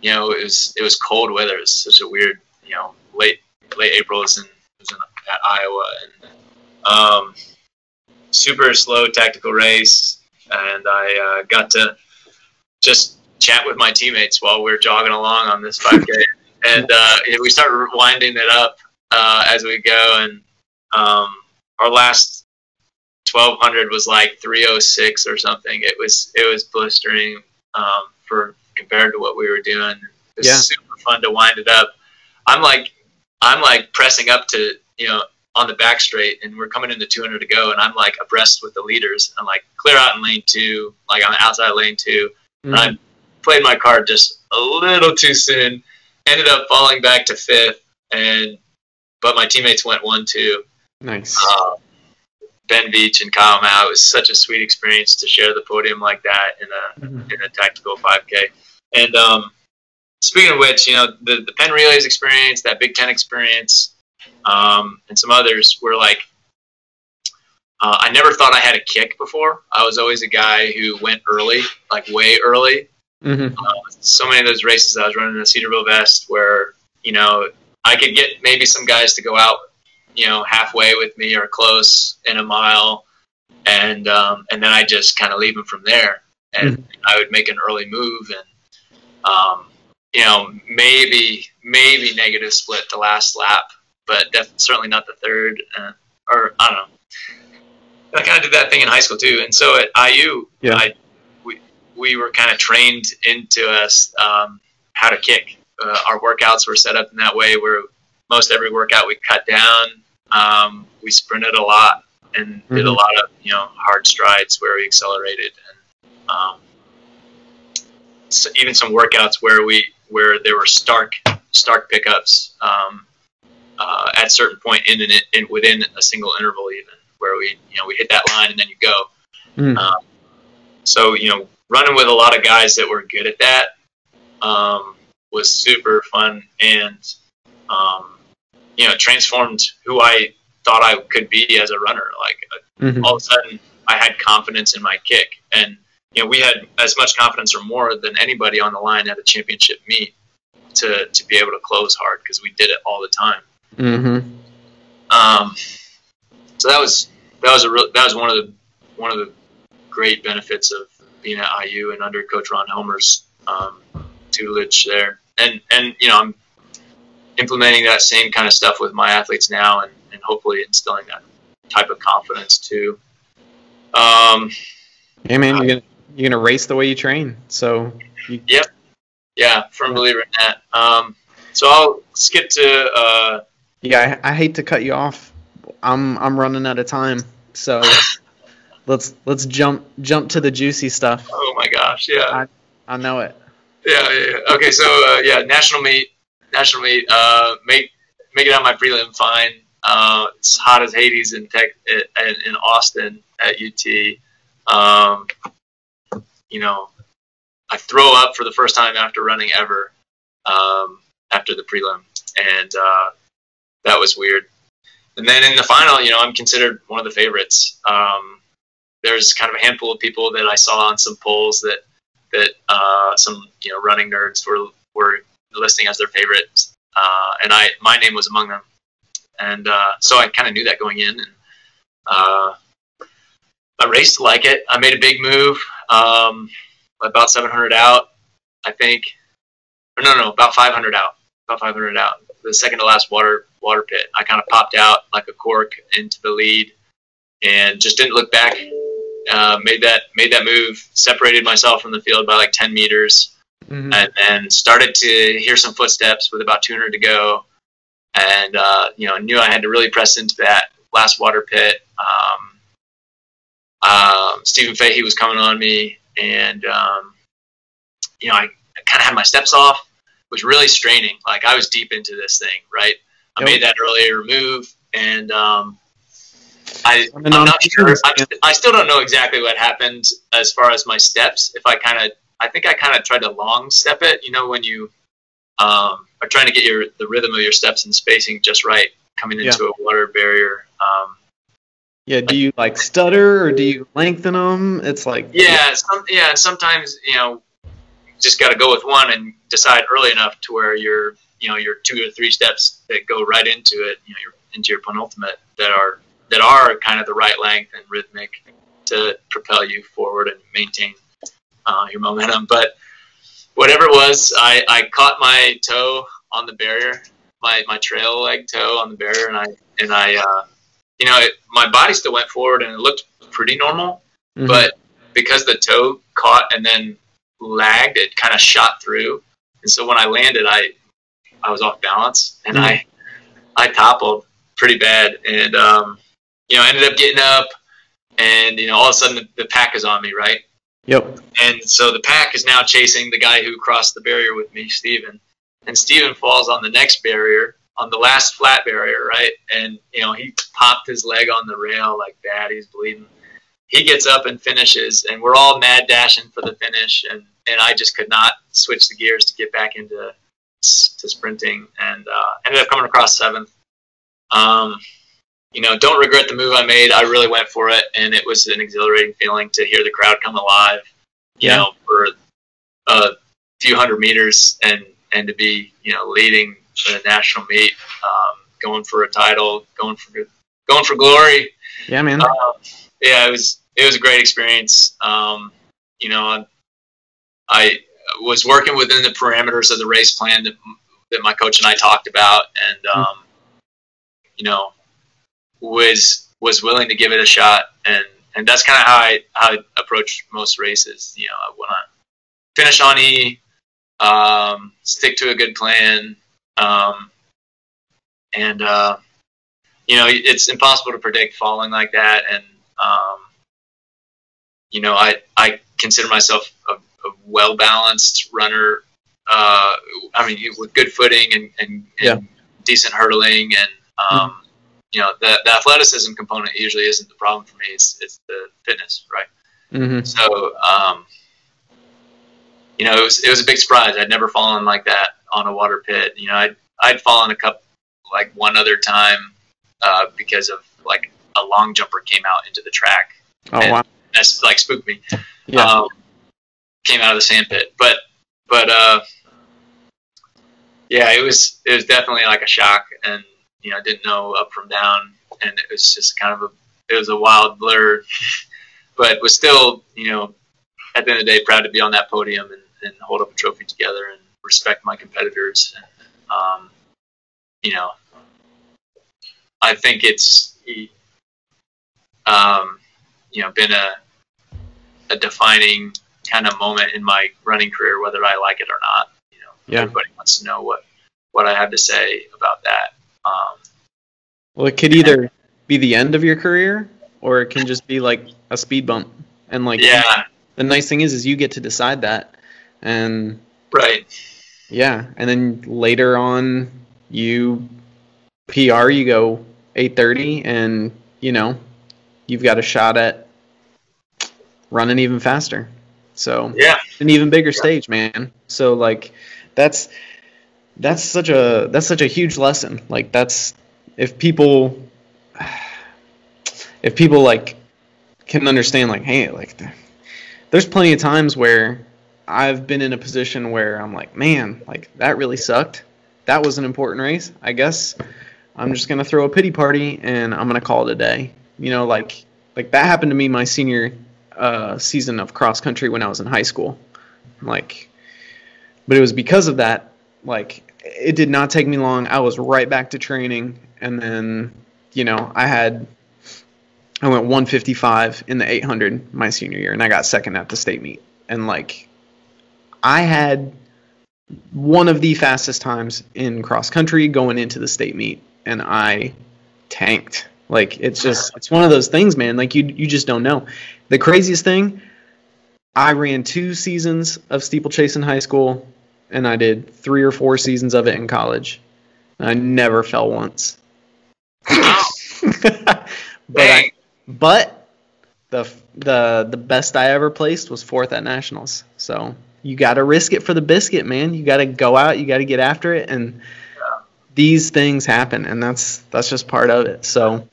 you know it was it was cold weather. It was such a weird you know late late April was in was in at Iowa and um, super slow tactical race, and I uh, got to just chat with my teammates while we are jogging along on this 5K, and uh, we start winding it up uh, as we go, and um, our last 1200 was like 306 or something. It was it was blistering um, for compared to what we were doing. It was Yeah. super fun to wind it up. I'm like I'm like pressing up to you know on the back straight, and we're coming into 200 to go, and I'm like abreast with the leaders. I'm like clear out in lane two, like on the outside lane two, and I'm played my card just a little too soon. Ended up falling back to fifth, and but my teammates went one two. Nice. Uh, ben Beach and Kyle Mau. It was such a sweet experience to share the podium like that in a Mhm. in a tactical 5K. And um, speaking of which, you know, the, the Penn Relays experience, that Big Ten experience, um, and some others were like, uh, I never thought I had a kick before. I was always a guy who went early, like way early. Mhm. Uh, so many of those races I was running in a Cedarville vest where, you know, I could get maybe some guys to go out, you know, halfway with me or close in a mile. And, um, and then I just kind of leave them from there. And I would make an early move and, um, you know, maybe, maybe negative split the last lap, but def- certainly not the third. Uh, or I don't know. I kind of did that thing in high school too. And so at IU, Yeah. I, we, we were kind of trained into us um, how to kick. Uh, our workouts were set up in that way where most every workout we cut down. Um, we sprinted a lot and did a Mhm. lot of you know hard strides where we accelerated and um, so even some workouts where we where there were stark stark pickups um, uh, at a certain point in, in within a single interval even where we you know we hit that line and then you go Mm. um, so you know, running with a lot of guys that were good at that um, was super fun, and um, you know, transformed who I thought I could be as a runner. Like Mhm. all of a sudden, I had confidence in my kick, and you know, we had as much confidence or more than anybody on the line at a championship meet to to be able to close hard because we did it all the time. Mhm. Um, so that was that was a real, that was one of the one of the great benefits of being at IU and under Coach Ron Helmer's um, tutelage there. And and you know I'm implementing that same kind of stuff with my athletes now, and, and hopefully instilling that type of confidence too. Um, Yeah, man, you're gonna you're gonna race the way you train. So you, yeah, firm believer in that. Um, so I'll skip to uh, yeah, I, I hate to cut you off. I'm I'm running out of time. So let's let's jump jump to the juicy stuff. oh my gosh, yeah. I know it. Yeah, yeah, yeah. Okay, so uh, yeah, national meet, national meet. Uh, make make it on my prelim fine. Uh, it's hot as Hades in tech in, in Austin at UT. Um, you know, I throw up for the first time after running ever um, after the prelim, and uh, that was weird. And then in the final, you know, I'm considered one of the favorites. Um, there's kind of a handful of people that I saw on some polls that that uh, some you know running nerds were were listing as their favorites, uh, and I my name was among them, and uh, so I kind of knew that going in, and uh, I raced like it. I made a big move, um, about 700 out, I think, or no, no, about 500 out, about 500 out. The second to last water water pit, I kind of popped out like a cork into the lead, and just didn't look back uh, made that made that move, separated myself from the field by like 10 meters, Mhm. and then started to hear some footsteps with about 200 to go, and uh, you know knew I had to really press into that last water pit. Um, um, Steven Fahy was coming on me, and um, you know I, I kind of had my steps off. It was really straining. Like I was deep into this thing, right? I Yep. made that earlier move, and um, I, I'm on not sure. I, man. I still don't know exactly what happened as far as my steps. If I kind of, I think I kind of tried to long step it. You know, when you um, are trying to get your the rhythm of your steps and spacing just right, coming into a water barrier. Um, Yeah, do you like stutter or do you lengthen them? It's like yeah, some, yeah. Sometimes you know, you just got to go with one and decide early enough to where you're, you know, your two or three steps that go right into it, you know, your, into your penultimate that are that are kind of the right length and rhythmic to propel you forward and maintain uh, your momentum. But whatever it was, I, I caught my toe on the barrier, my, my trail leg toe on the barrier, and I and I, uh, you know, it, my body still went forward and it looked pretty normal Mhm. but because the toe caught and then lagged, it kind of shot through. And so when I landed, I I was off balance and I I toppled pretty bad, and um, you know ended up getting up, and you know all of a sudden the, the pack is on me, right? Yep. And so the pack is now chasing the guy who crossed the barrier with me, Steven. And Steven falls on the next barrier, on the last flat barrier, right? And, you know, he popped his leg on the rail like that. He's bleeding. He gets up and finishes, and we're all mad dashing for the finish. And, and I just could not switch the gears to get back into to sprinting and uh, ended up coming across seventh. Um, you know, don't regret the move I made. I really went for it, and it was an exhilarating feeling to hear the crowd come alive. You Yeah. know, for a few hundred meters, and and to be you know leading the national meet, um, going for a title, going for going for glory. Yeah, man. Um, yeah, it was it was a great experience. Um, you know, I, I was working within the parameters of the race plan that that my coach and I talked about, and um, you know, was was willing to give it a shot, and and that's kind of how I how I approach most races. You know, I want to finish on E, um, stick to a good plan, um, and uh, you know, it's impossible to predict falling like that, and um, you know, I I consider myself a, a well balanced runner. Uh, I mean, with good footing and and, and Yeah. decent hurdling and um, you know, the, the athleticism component usually isn't the problem for me. It's it's the fitness, right? Mm-hmm. So, um, you know, it was it was a big surprise. I'd never fallen like that on a water pit. You know, I'd I'd fallen a couple like one other time uh, because of like a long jumper came out into the track. Oh And- wow. That's like spooked me. Yeah. Um, came out of the sand pit, but but uh, yeah, it was it was definitely like a shock, and you know, I didn't know up from down, and it was just kind of a it was a wild blur, but was still you know at the end of the day proud to be on that podium and, and hold up a trophy together and respect my competitors. Um, you know, I think it's um, you know been a a defining kind of moment in my running career, whether I like it or not. You know, Yeah. everybody wants to know what what I have to say about that. Um, Well, it could either be the end of your career, or it can just be like a speed bump. And like, yeah, the nice thing is, is you get to decide that. And right. yeah, and then later on, you PR, you go 8:30, and you know, you've got a shot at running even faster. So Yeah, an even bigger stage, man. So like that's that's such a that's such a huge lesson. Like that's if people if people like can understand like hey like there's plenty of times where I've been in a position where I'm like, man, like that really sucked. That was an important race. I guess I'm just gonna throw a pity party and I'm gonna call it a day. You know, like like that happened to me my senior uh, season of cross country when I was in high school. Like, but it was because of that. Like, it did not take me long. I was right back to training, and then you know I had I went 155 in the 800 my senior year, and I got second at the state meet. And like, I had one of the fastest times in cross country going into the state meet, and I tanked. Like it's just it's one of those things, man. Like you you just don't know. The craziest thing, I ran two seasons of steeplechase in high school, and I did three or four seasons of it in college. I never fell once. but I, but the the the best I ever placed was fourth at nationals. So you got to risk it for the biscuit, man. You got to go out. You got to get after it, and these things happen, and that's that's just part of it. So,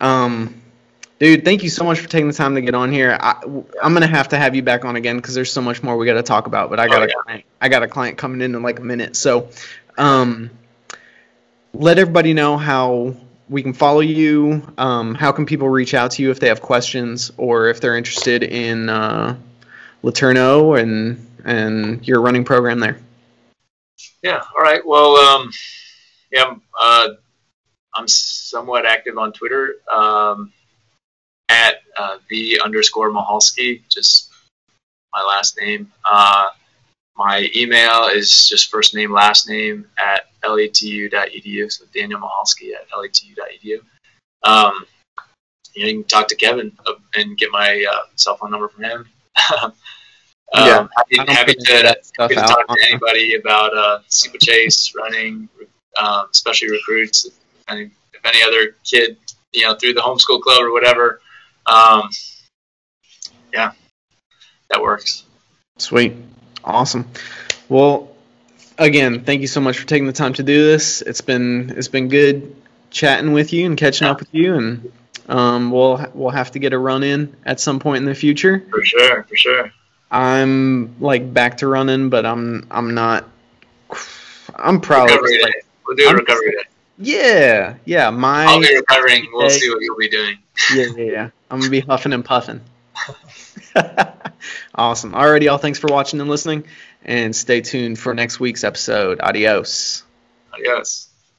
um, dude, thank you so much for taking the time to get on here. I, I'm gonna have to have you back on again because there's so much more we got to talk about. But I got Oh, a yeah. client, I got a client coming in in like a minute. So, um, let everybody know how we can follow you. Um, how can people reach out to you if they have questions or if they're interested in uh, LeTourneau and and your running program there? Yeah. All right. Well, um, yeah, I'm, uh, I'm somewhat active on Twitter um, at uh, the underscore Michalski, just my last name. Uh, my email is just first name, last name at letu.edu. So Daniel Michalski at letu.edu. Um, you can talk to Kevin uh, and get my uh, cell phone number from him. um, yeah, happy, happy to, happy to talk to anybody about uh, steeplechase running, um, especially recruits. If any, if any other kid, you know, through the homeschool club or whatever, um, yeah, that works. Sweet, awesome. Well, again, thank you so much for taking the time to do this. It's been it's been good chatting with you and catching Yeah. up with you, and um, we'll we'll have to get a run in at some point in the future. For sure, for sure. I'm like back to running, but I'm I'm not. I'm probably Recovery like, day. We'll do a I'm- recovery day. yeah, yeah. My I'll be recovering. We'll day. see what you'll be doing. yeah, yeah, yeah. I'm gonna be huffing and puffing. awesome. Alrighty, y'all. Thanks for watching and listening, and stay tuned for next week's episode. Adios. Adios.